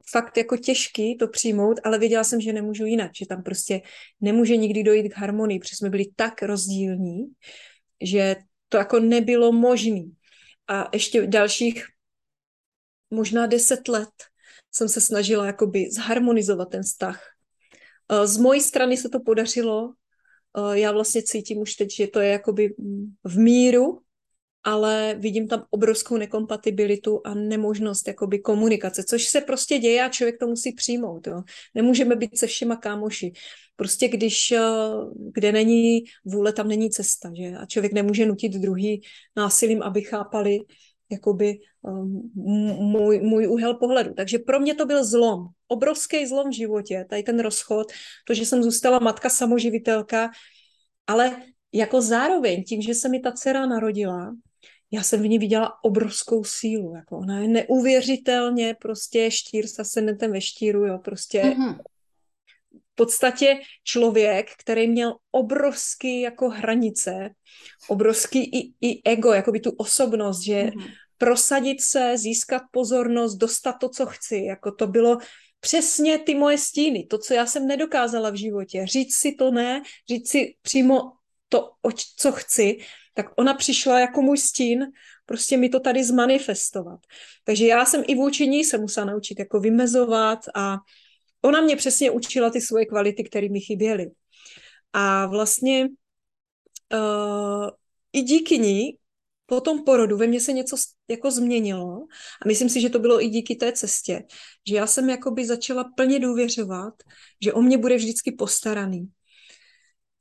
fakt jako těžký to přijmout, ale věděla jsem, že nemůžu jinak, že tam prostě nemůže nikdy dojít k harmonii, protože jsme byli tak rozdílní, že to jako nebylo možné. A ještě dalších možná deset let jsem se snažila jakoby zharmonizovat ten vztah. Eh, z mojí strany se to podařilo. Eh, já vlastně cítím už teď, že to je jakoby v míru, ale vidím tam obrovskou nekompatibilitu a nemožnost jakoby komunikace, což se prostě děje a člověk to musí přijmout. Jo. Nemůžeme být se všema kámoši. Prostě když, eh, kde není vůle, tam není cesta. Že? A člověk nemůže nutit druhý násilím, aby chápali jakoby um, můj, můj úhel pohledu. Takže pro mě to byl zlom, obrovský zlom v životě, tady ten rozchod, to, že jsem zůstala matka samoživitelka, ale jako zároveň tím, že se mi ta dcera narodila, já jsem v ní viděla obrovskou sílu. Jako ona je neuvěřitelně prostě štír s asendentem ve štíru, jo, prostě mm-hmm. V podstatě člověk, který měl obrovský jako hranice, obrovský i, i ego, jako by tu osobnost, že mm-hmm. prosadit se, získat pozornost, dostat to, co chci, jako to bylo přesně ty moje stíny, to, co já jsem nedokázala v životě, říct si to ne, říct si přímo to, co chci, tak ona přišla jako můj stín, prostě mi to tady zmanifestovat. Takže já jsem i vůči ní se musela naučit jako vymezovat a ona mě přesně učila ty svoje kvality, které mi chyběly. A vlastně uh, i díky ní po tom porodu ve mně se něco jako změnilo a myslím si, že to bylo i díky té cestě, že já jsem jakoby začala plně důvěřovat, že o mě bude vždycky postaraný,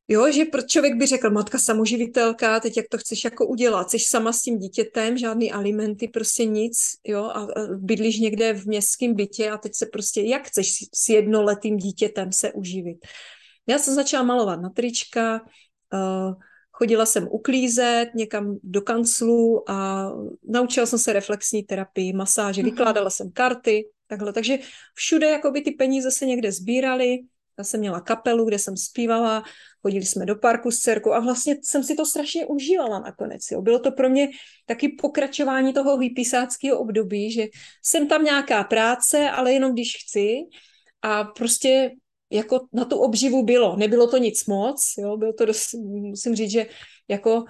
Jo, že člověk by řekl, matka samoživitelka, teď jak to chceš jako udělat, jsi sama s tím dítětem, žádný alimenty, prostě nic, jo, a bydlíš někde v městském bytě a teď se prostě, jak chceš s jednoletým dítětem se uživit. Já jsem začala malovat na trička, uh, chodila jsem uklízet někam do kanclu a naučila jsem se reflexní terapii, masáže, mm-hmm. vykládala jsem karty, takhle. Takže všude jakoby ty peníze se někde sbíraly, já jsem měla kapelu, kde jsem zpívala, chodili jsme do parku s dcerkou a vlastně jsem si to strašně užívala nakonec. Jo. Bylo to pro mě taky pokračování toho hypisáckého období, že jsem tam nějaká práce, ale jenom když chci a prostě jako na tu obživu bylo. Nebylo to nic moc, jo, bylo to dost, musím říct, že jako uh,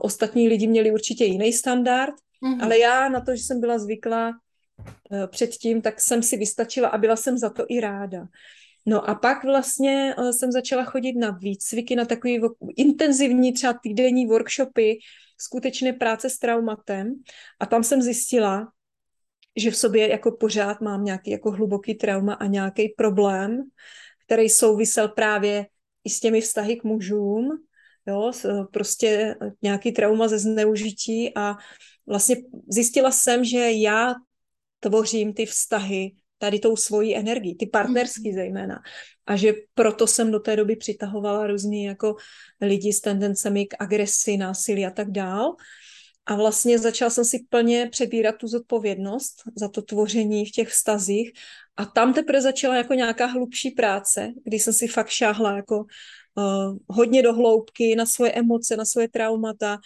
ostatní lidi měli určitě jiný standard, mm-hmm. ale já na to, že jsem byla zvyklá uh, předtím, tak jsem si vystačila a byla jsem za to i ráda. No a pak vlastně uh, jsem začala chodit na výcviky, na takový intenzivní třeba týdenní workshopy, skutečné práce s traumatem. A tam jsem zjistila, že v sobě jako pořád mám nějaký jako hluboký trauma a nějaký problém, který souvisel právě i s těmi vztahy k mužům, jo, prostě nějaký trauma ze zneužití. A vlastně zjistila jsem, že já tvořím ty vztahy tady tou svojí energii, ty partnerský mhm. zejména. A že proto jsem do té doby přitahovala různý jako lidi s tendencemi k agresi, násilí a tak dál. a vlastně začala jsem si plně přebírat tu zodpovědnost za to tvoření v těch vztazích a tam teprve začala jako nějaká hlubší práce, kdy jsem si fakt šáhla jako uh, hodně do hloubky na svoje emoce, na svoje traumata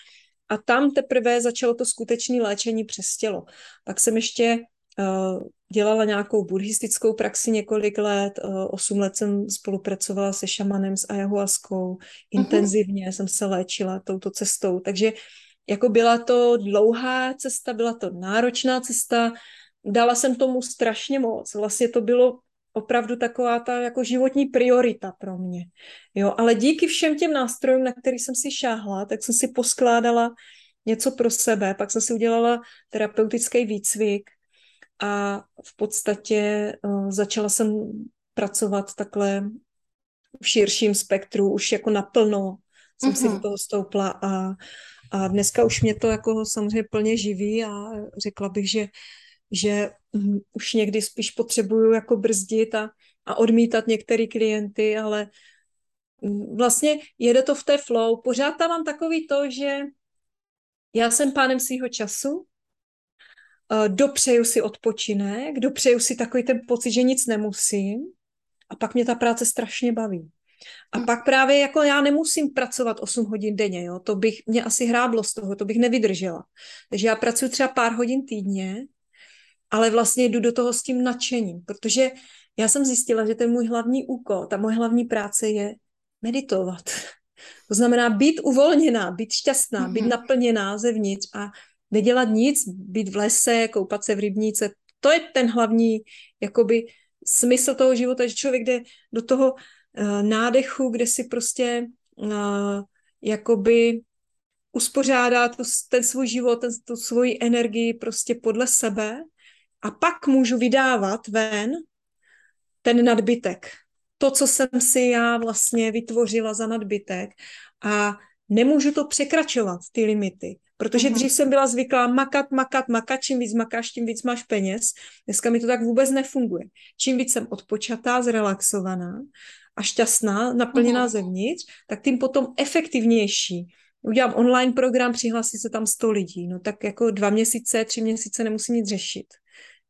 a tam teprve začalo to skutečné léčení přes tělo. Pak jsem ještě dělala nějakou buddhistickou praxi několik let, uh, osm let jsem spolupracovala se šamanem, s ayahuaskou, uh-huh. intenzivně jsem se léčila touto cestou, takže jako byla to dlouhá cesta, byla to náročná cesta, dala jsem tomu strašně moc. Vlastně to bylo opravdu taková ta jako životní priorita pro mě. Jo, ale díky všem těm nástrojům, na který jsem si šáhla, tak jsem si poskládala něco pro sebe, pak jsem si udělala terapeutický výcvik a v podstatě uh, začala jsem pracovat takhle v širším spektru, už jako naplno jsem mm-hmm. si do mhm. toho stoupla a, a dneska už mě to jako samozřejmě plně živí a řekla bych, že že um, už někdy spíš potřebuju jako brzdit a, a odmítat některé klienty, ale um, vlastně jede to v té flow. Pořád tam mám takový to, že já jsem pánem svého času, dopřeju si odpočinek, dopřeju si takový ten pocit, že nic nemusím a pak mě ta práce strašně baví. A hm. pak právě jako já nemusím pracovat 8 hodin denně, jo? to bych mě asi hráblo z toho, to bych nevydržela. Takže já pracuji třeba pár hodin týdně ale vlastně jdu do toho s tím nadšením, protože já jsem zjistila, že ten můj hlavní úkol, ta moje hlavní práce je meditovat. <laughs> To znamená být uvolněná, být šťastná, mm-hmm. být naplněná zevnitř a nedělat nic, být v lese, koupat se v rybníce. To je ten hlavní jakoby smysl toho života, že člověk jde do toho uh, nádechu, kde si prostě uh, jakoby uspořádá tu, ten svůj život, ten, tu svoji energii prostě podle sebe a pak můžu vydávat ven ten nadbytek. To, co jsem si já vlastně vytvořila za nadbytek a nemůžu to překračovat, ty limity. Protože uh-huh. dřív jsem byla zvyklá makat, makat, makat, čím víc makáš, tím víc máš peněz. Dneska mi to tak vůbec nefunguje. Čím víc jsem odpočatá, zrelaxovaná a šťastná, naplněná uh-huh. zevnitř, tak tím potom efektivnější. Udělám online program, přihlásí se tam 100 lidí. No tak jako dva měsíce, tři měsíce nemusím nic řešit.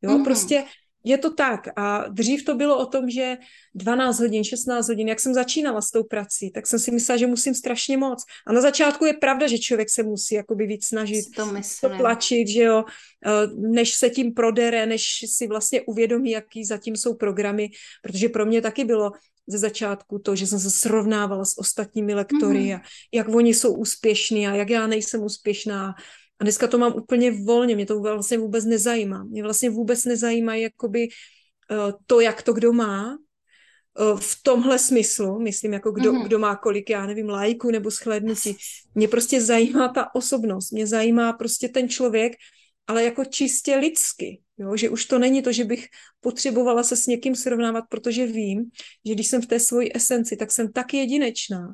Jo, mm-hmm. prostě je to tak. A dřív to bylo o tom, že 12 hodin, 16 hodin, jak jsem začínala s tou prací, tak jsem si myslela, že musím strašně moc. A na začátku je pravda, že člověk se musí jakoby víc snažit, to tlačit, že jo, eh, než se tím prodere, než si vlastně uvědomí, jaký zatím jsou programy, protože pro mě taky bylo ze začátku to, že jsem se srovnávala s ostatními lektory mm-hmm. a jak oni jsou úspěšní a jak já nejsem úspěšná a dneska to mám úplně volně, mě to vlastně vůbec nezajímá. Mě vlastně vůbec nezajímá jakoby uh, to, jak to kdo má, uh, v tomhle smyslu, myslím, jako kdo, mm-hmm. kdo má kolik, já nevím, lajku nebo shlédnutí. Mě prostě zajímá ta osobnost, mě zajímá prostě ten člověk, ale jako čistě lidsky, jo? že už to není to, že bych potřebovala se s někým srovnávat, protože vím, že když jsem v té svoji esenci, tak jsem tak jedinečná,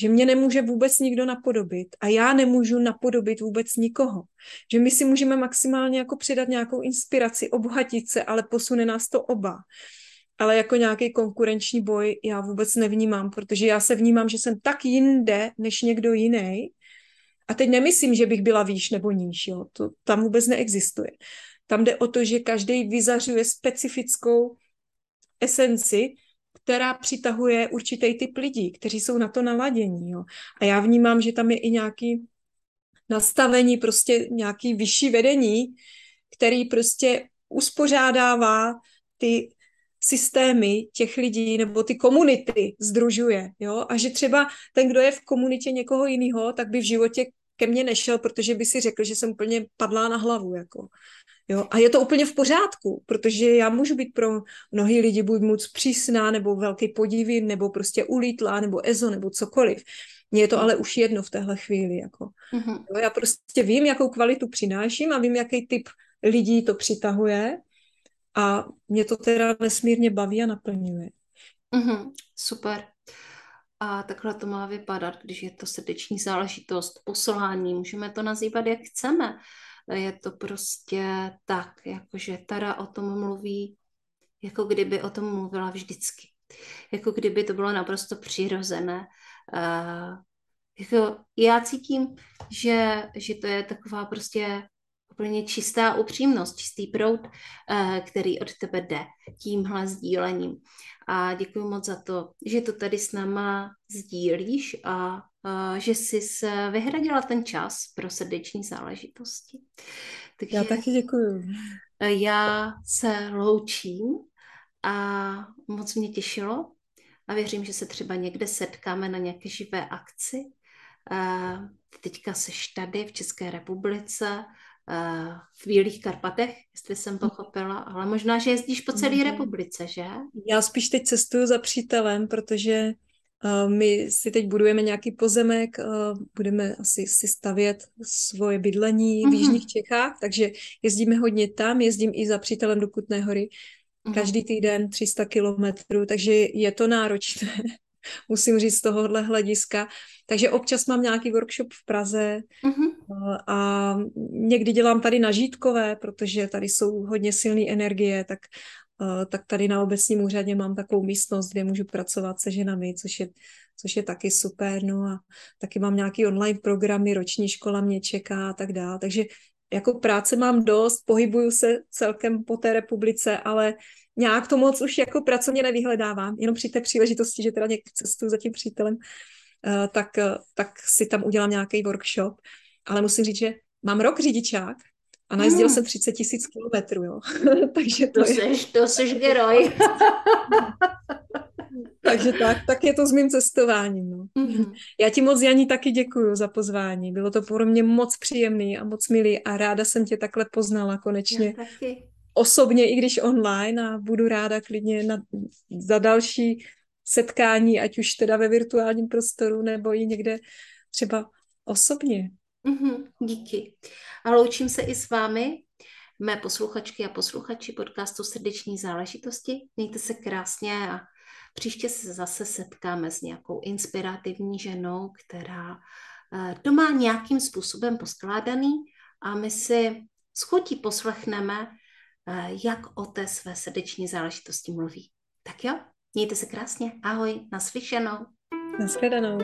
že mě nemůže vůbec nikdo napodobit a já nemůžu napodobit vůbec nikoho. Že my si můžeme maximálně jako přidat nějakou inspiraci, obohatit se, ale posune nás to oba. Ale jako nějaký konkurenční boj já vůbec nevnímám, protože já se vnímám, že jsem tak jinde než někdo jiný. A teď nemyslím, že bych byla výš nebo níž, jo. To tam vůbec neexistuje. Tam jde o to, že každý vyzařuje specifickou esenci která přitahuje určitý typ lidí, kteří jsou na to naladění. Jo. A já vnímám, že tam je i nějaký nastavení, prostě nějaký vyšší vedení, který prostě uspořádává ty systémy těch lidí nebo ty komunity združuje. Jo? A že třeba ten, kdo je v komunitě někoho jiného, tak by v životě ke mně nešel, protože by si řekl, že jsem úplně padlá na hlavu. Jako. Jo? A je to úplně v pořádku, protože já můžu být pro mnohý lidi buď moc přísná, nebo velký podivy, nebo prostě ulítlá, nebo ezo, nebo cokoliv. Mně je to ale už jedno v téhle chvíli. Jako. Mm-hmm. Jo? Já prostě vím, jakou kvalitu přináším a vím, jaký typ lidí to přitahuje a mě to teda nesmírně baví a naplňuje. Mm-hmm. Super. A takhle to má vypadat, když je to srdeční záležitost, poslání, můžeme to nazývat, jak chceme je to prostě tak, jakože Tara o tom mluví, jako kdyby o tom mluvila vždycky. Jako kdyby to bylo naprosto přirozené. Jako já cítím, že, že to je taková prostě úplně čistá upřímnost, čistý proud, eh, který od tebe jde tímhle sdílením. A děkuji moc za to, že to tady s náma sdílíš a že jsi vyhradila ten čas pro srdeční záležitosti. Takže já taky děkuji. Já se loučím a moc mě těšilo a věřím, že se třeba někde setkáme na nějaké živé akci. Teďka seš tady v České republice, v Bílých Karpatech, jestli jsem pochopila, ale možná, že jezdíš po celé mhm. republice, že? Já spíš teď cestuju za přítelem, protože my si teď budujeme nějaký pozemek, budeme asi si stavět svoje bydlení v mhm. Jižních Čechách, takže jezdíme hodně tam, jezdím i za přítelem do Kutné hory, mhm. každý týden 300 kilometrů, takže je to náročné, <laughs> musím říct z tohohle hlediska. Takže občas mám nějaký workshop v Praze uh-huh. A někdy dělám tady na Žítkové, protože tady jsou hodně silné energie, tak Eh, tak tady na obecním úřadě mám takovou místnost, kde můžu pracovat se ženami, což je, což je taky super. No a taky mám nějaký online programy, roční škola mě čeká a tak dále. Takže jako práce mám dost, pohybuju se celkem po té republice, ale nějak to moc už jako pracovně nevyhledávám. Jenom při té příležitosti, že teda někdy cestuju za tím přítelem, eh, tak, eh, tak si tam udělám nějaký workshop. Ale musím říct, že mám rok řidičák, a najezdil hmm. jsem 30 tisíc kilometrů, jo. <laughs> Takže to, to je... seš, to seš geroj. <laughs> Takže tak, tak je to s mým cestováním. No. Mm-hmm. Já ti moc, Janí, taky děkuji za pozvání. Bylo to pro mě moc příjemný a moc milý a ráda jsem tě takhle poznala konečně. Já taky. Osobně, i když online a budu ráda klidně na, za další setkání, ať už teda ve virtuálním prostoru nebo i někde třeba osobně. Mm-hmm, díky. A loučím se i s vámi, mé posluchačky a posluchači podcastu Srdeční záležitosti. Mějte se krásně a příště se zase setkáme s nějakou inspirativní ženou, která eh, to má nějakým způsobem poskládaný a my si s chutí poslechneme, eh, jak o té své srdeční záležitosti mluví. Tak jo, mějte se krásně, ahoj, naslyšenou. Naschledanou.